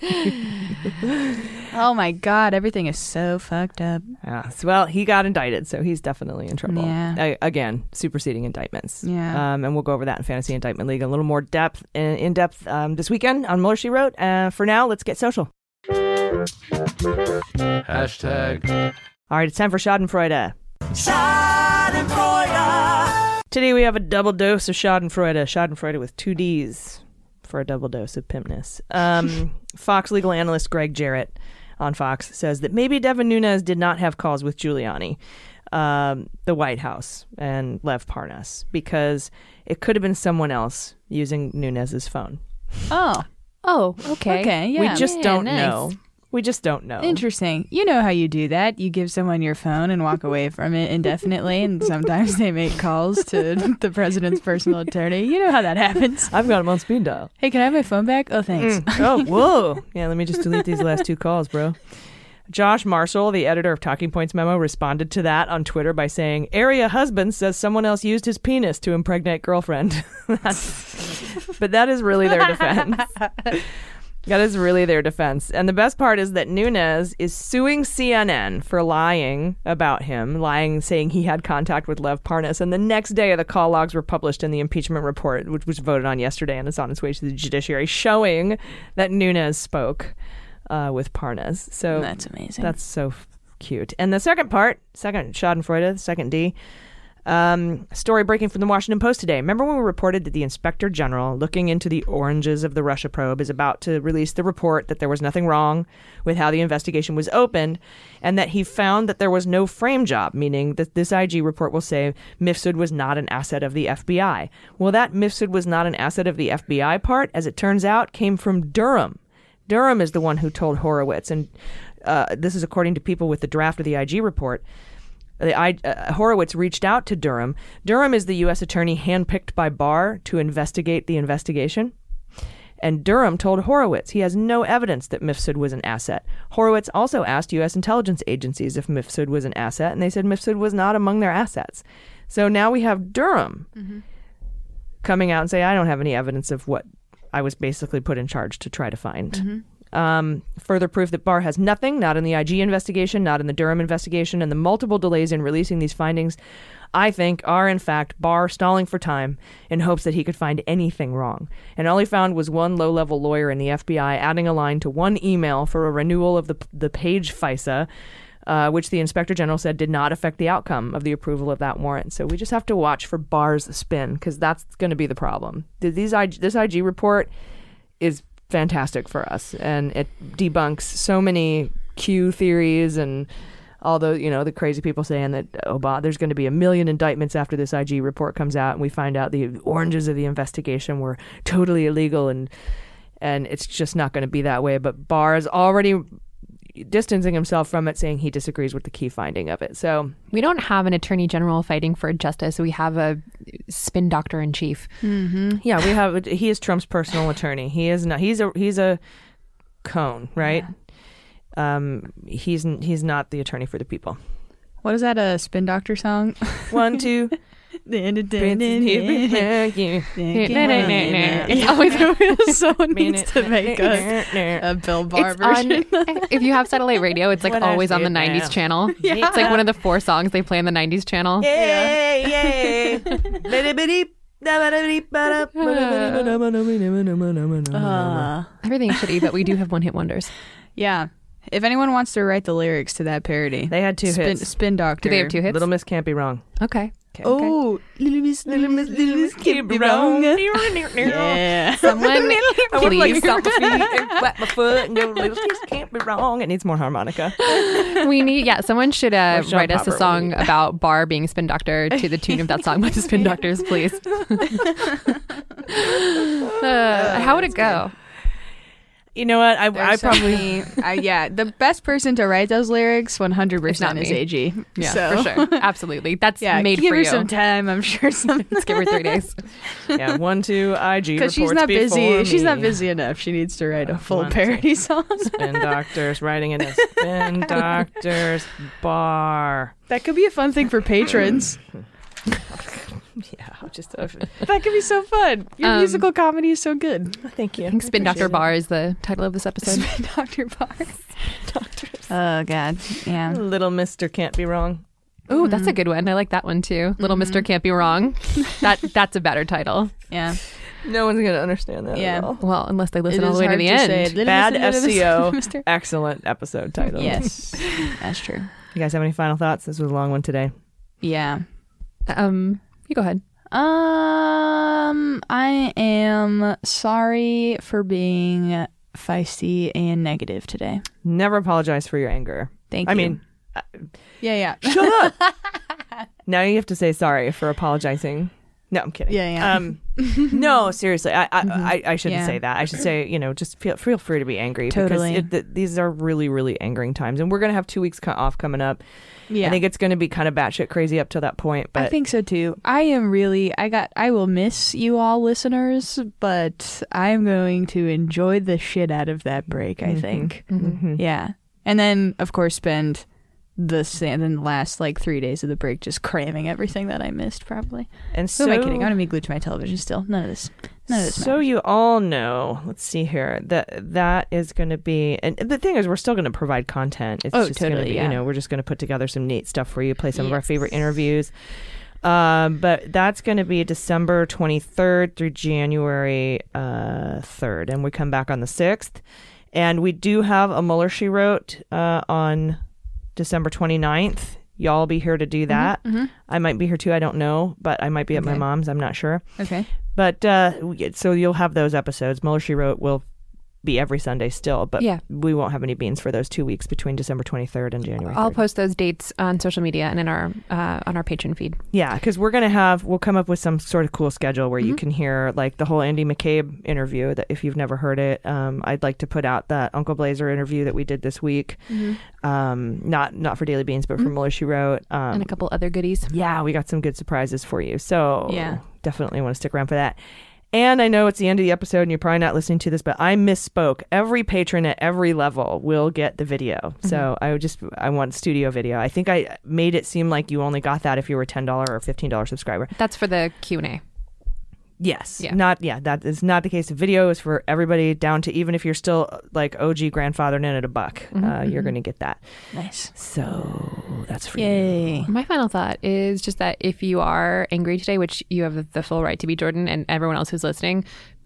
Oh my god, everything is so fucked up. yeah. So, well, he got indicted, so he's definitely in trouble. Yeah. A- again, superseding indictments. Yeah. Um, and we'll go over that in Fantasy Indictment League in a little more depth, in, in depth um, this weekend on Mueller She Wrote. Uh, for now, let's get social. Hashtag. All right, it's time for Schadenfreude. Today we have a double dose of Schadenfreude. Schadenfreude with two D's for a double dose of pimpness. Um, Fox legal analyst Gregg Jarrett on Fox says that maybe Devin Nunes did not have calls with Giuliani, um, the White House, and Lev Parnas because it could have been someone else using Nunes's phone. Oh, oh, okay. okay, yeah. we just Yeah, don't nice. know. We just don't know. Interesting. You know how you do that. You give someone your phone and walk away from it indefinitely, and sometimes they make calls to the president's personal attorney. You know how that happens. I've got him on speed dial. Hey, can I have my phone back? Oh, thanks. Mm. Oh, whoa. Yeah, let me just delete these last two calls, bro. Josh Marshall, the editor of Talking Points Memo, responded to that on Twitter by saying, Area husband says someone else used his penis to impregnate girlfriend. That's- but that is really their defense. That is really their defense. And the best part is that Nunes is suing CNN for lying about him, lying, saying he had contact with Lev Parnas. And the next day, the call logs were published in the impeachment report, which was voted on yesterday and is on its way to the judiciary, showing that Nunes spoke uh, with Parnas. So That's amazing. that's so f- cute. And the second part, second Schadenfreude, second D, Um, story breaking from the Washington Post today. Remember when we reported that the Inspector General, looking into the oranges of the Russia probe, is about to release the report that there was nothing wrong with how the investigation was opened, and that he found that there was no frame job, meaning that this IG report will say Mifsud was not an asset of the FBI. Well, that Mifsud was not an asset of the FBI part, as it turns out, came from Durham. Durham is the one who told Horowitz, and uh, this is according to people with the draft of the IG report. The I, uh, Horowitz reached out to Durham. Durham is the U.S. attorney handpicked by Barr to investigate the investigation. And Durham told Horowitz he has no evidence that Mifsud was an asset. Horowitz also asked U.S. intelligence agencies if Mifsud was an asset, and they said Mifsud was not among their assets. So now we have Durham coming out and say, I don't have any evidence of what I was basically put in charge to try to find. Um, further proof that Barr has nothing, not in the IG investigation, not in the Durham investigation, and the multiple delays in releasing these findings, I think, are in fact Barr stalling for time in hopes that he could find anything wrong. And all he found was one low level lawyer in the FBI adding a line to one email for a renewal of the, the page FISA. Uh, which the inspector general said did not affect the outcome of the approval of that warrant. So we just have to watch for Barr's spin because that's going to be the problem. Th- These this IG report is fantastic for us, and it debunks so many Q theories and all the you know the crazy people saying that oh, Obama there's going to be a million indictments after this IG report comes out, and we find out the oranges of the investigation were totally illegal and and it's just not going to be that way. But Barr is already distancing himself from it, saying he disagrees with the key finding of it. So We don't have an attorney general fighting for justice. We have a spin doctor in chief. yeah, we have he is Trump's personal attorney. He is not. He's a he's a cone, right? Um, he's he's not the attorney for the people. What is that? A Spin Doctor song? One, two, It's always someone needs to make a, a Bill Barr It's on, version. if you have satellite radio, it's like always on the see 90s now. channel. It's like one of the four songs they play on the 90s channel. Yay, yay. Uh, Everything's shitty, but we do have one hit wonders. yeah. If anyone wants to write the lyrics to that parody, They had two Spin, hits. Spin Doctor. Do they have two hits? Little Miss can't be wrong. Okay. Oh, Little Miss, Little Miss, Little Miss can't be wrong. Yeah. Someone, I would like please. stomp my feet and clap my foot and go, Little Miss can't be wrong. It needs more harmonica. we need, yeah, someone should uh, Where's John write us a Popper? song about Barr being a spin doctor to the tune of that song by the Spin Doctors, please. uh, how would it go? You know what? I, I so probably. uh, yeah, the best person to write those lyrics, one hundred percent is me. AG. Yeah, so, for sure. Absolutely. That's Yeah, made give for her you. some time. I'm sure some Let's give her three days. Yeah, one, two, IG. because she's not busy. before She's not busy enough. She needs to write a full parody song. Spin doctors writing in a spin doctors bar. that could be a fun thing for patrons. Yeah, just uh, that could be so fun. Your Um, musical comedy is so good. thank you. I think Spin Doctor Bar is the title of this episode. Spin Doctor Barr. Oh God, yeah. Little Mister can't be wrong. Ooh, that's a good one. I like that one too. Little Mister can't be wrong. That that's a better title. Yeah. No one's gonna understand that Yeah. at all. Well, unless they listen It all the way to the to end. Little Bad Mister, little Mister, SEO. Excellent episode title. Yes, that's true. You guys have any final thoughts? This was a long one today. Yeah. Um, you go ahead. Um, I am sorry for being feisty and negative today. Never apologize for your anger. Thank I you. I mean, yeah, yeah. shut up. now you have to say sorry for apologizing. No, I'm kidding. Yeah, yeah. Um, no, seriously, I I, I, I shouldn't Yeah. say that. I should say, you know, just feel feel free to be angry Totally. because it, th- these are really really angering times, and we're gonna have two weeks co- off coming up. Yeah. I think it's gonna be kind of batshit crazy up to that point. But I think so too. I am really I got I will miss you all listeners, but I am going to enjoy the shit out of that break, I think. Mhm. Yeah. And then of course spend the and then the last like 3 days of the break just cramming everything that I missed probably. and Who so am I kidding? I'm going to be glued to my television still. None of this. So you all know. Let's see here. That that is going to be, and the thing is, we're still going to provide content. It's Oh, just gonna totally, be, yeah. You know, we're just going to put together some neat stuff for you. Play some of our favorite interviews. Um, but that's going to be December 23rd through January uh, 3rd, and we come back on the 6th. And we do have a Mueller she wrote uh, on December 29th. Y'all be here to do that. I might be here too. I don't know, but I might be at my mom's. I'm not sure. Okay. But uh, so you'll have those episodes. Mueller She Wrote will be every Sunday still, but Yeah. we won't have any beans for those two weeks between December 23rd and January. I'll post those dates on social media and in our uh, on our Patreon feed. Yeah, because we're gonna have we'll come up with some sort of cool schedule where you Mm-hmm. can hear like the whole Andy McCabe interview. That if you've never heard it, um, I'd like to put out that Uncle Blazer interview that we did this week. Um, not not for Daily Beans, but for Mueller She Wrote. Um, Mm-hmm. and a couple other goodies. yeah, we got some good surprises for you. So Yeah. definitely want to stick around for that. And I know it's the end of the episode and you're probably not listening to this, but I misspoke. Every patron at every level will get the video. Mm-hmm. So I would just I want studio video. I think I made it seem like you only got that if you were a ten dollar or fifteen dollar subscriber. That's for the Q and A. Yes. Yeah. Not yeah, that is not the case. The video is for everybody down to even if you're still like OG grandfathered in at a buck, uh, you're gonna get that. Nice. So that's for you. Yay. My final thought is just that if you are angry today, which you have the- the full right to be, Jordan, and everyone else who's listening,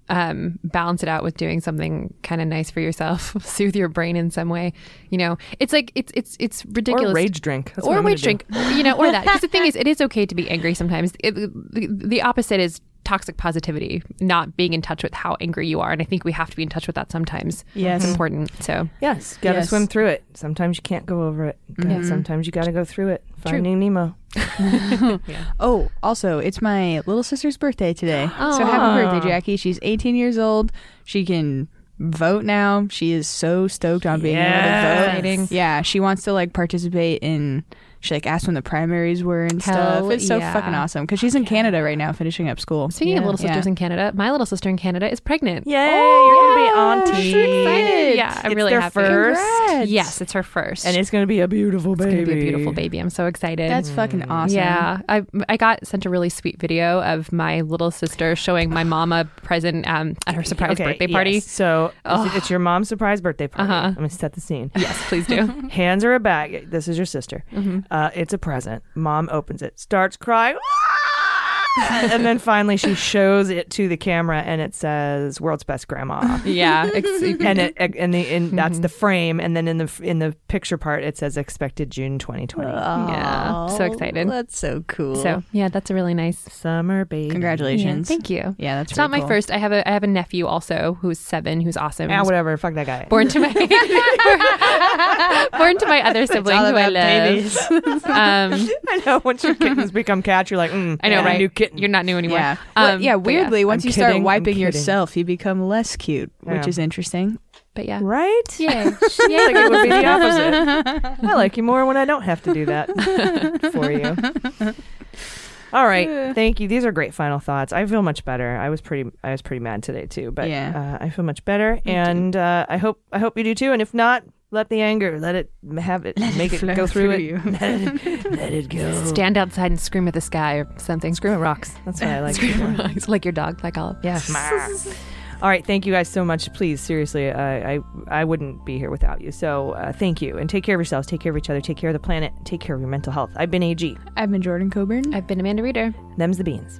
um, balance it out with doing something kind of nice for yourself, soothe your brain in some way. You know, it's like it's it's it's ridiculous. Or rage drink. That's or I'm gonna rage do. drink, you know, or that. Because the thing is, it is okay to be angry sometimes. It, the, the opposite is toxic positivity, not being in touch with how angry you are. And I think we have to be in touch with that sometimes. Yes. It's important. So, Yes, gotta Yes. swim through it. Sometimes you can't go over it. Mhm. Sometimes you gotta go through it. Finding Nemo. Oh, also, it's my little sister's birthday today. So happy birthday, Jackie. She's 18 years old. She can vote now. She is so stoked on being able to vote. Exciting. Yeah, she wants to like participate in. She like asked when the primaries were and Hell stuff. It's so yeah. fucking awesome because she's in Canada right now, finishing up school. speaking of little sisters Yeah. in Canada, my little sister in Canada is pregnant. Yay! Oh, you're gonna be yeah. auntie. So excited. Yeah, I'm It's really their happy. first. Congrats. Yes, it's her first. and it's gonna be a beautiful It's baby. It's gonna be a beautiful baby. I'm so excited. That's fucking awesome. Yeah, I I got sent a really sweet video of my little sister showing my mom a present um, at her surprise Okay, birthday party. yes. So it's, it's your mom's surprise birthday party. Uh-huh. I'm gonna set the scene. Yes, please do. Hands are a bag. This is your sister. Mm-hmm. Uh, it's a present. Mom opens it, starts crying, and then finally she shows it to the camera, and it says "World's Best Grandma." yeah, ex- and it and the and that's Mm-hmm. the frame, and then in the in the picture part it says expected June 2020. Yeah, so excited. That's so cool. so yeah, that's a really nice. Summer baby. congratulations. Thank you. Yeah, that's It's not really my first. I have a I have a nephew also who's seven, who's awesome. Ah, whatever. Fuck that guy. born to my born to my other sibling who I love. babies. Um, I know. Once your kittens become cats, you're like, mm, I know, yeah, right? New kitten. You're not new anymore. Yeah. Well, Um, yeah. but yeah. Weirdly, once I'm you start kidding, I'm wiping yourself, you become less cute, which is interesting. But yeah. right? Yeah. I think it would be the opposite. I like you more when I don't have to do that for you. All right, thank you. These are great final thoughts. I feel much better. I was pretty, I was pretty mad today too, but Yeah. uh, I feel much better, and uh, I hope, I hope you do too. And if not, let the anger, let it have it, make it flow go through, through it. you. let it, let it go. Stand outside and scream at the sky or something. Scream at rocks. That's what I like. scream at rocks. like your dog, like Olive. Yes. All right, thank you guys so much. Please, seriously, I I, I wouldn't be here without you. So uh, thank you, and take care of yourselves, take care of each other, take care of the planet, take care of your mental health. I've been AG. I've been Jordan Coburn. I've been Amanda Reeder. Them's the beans.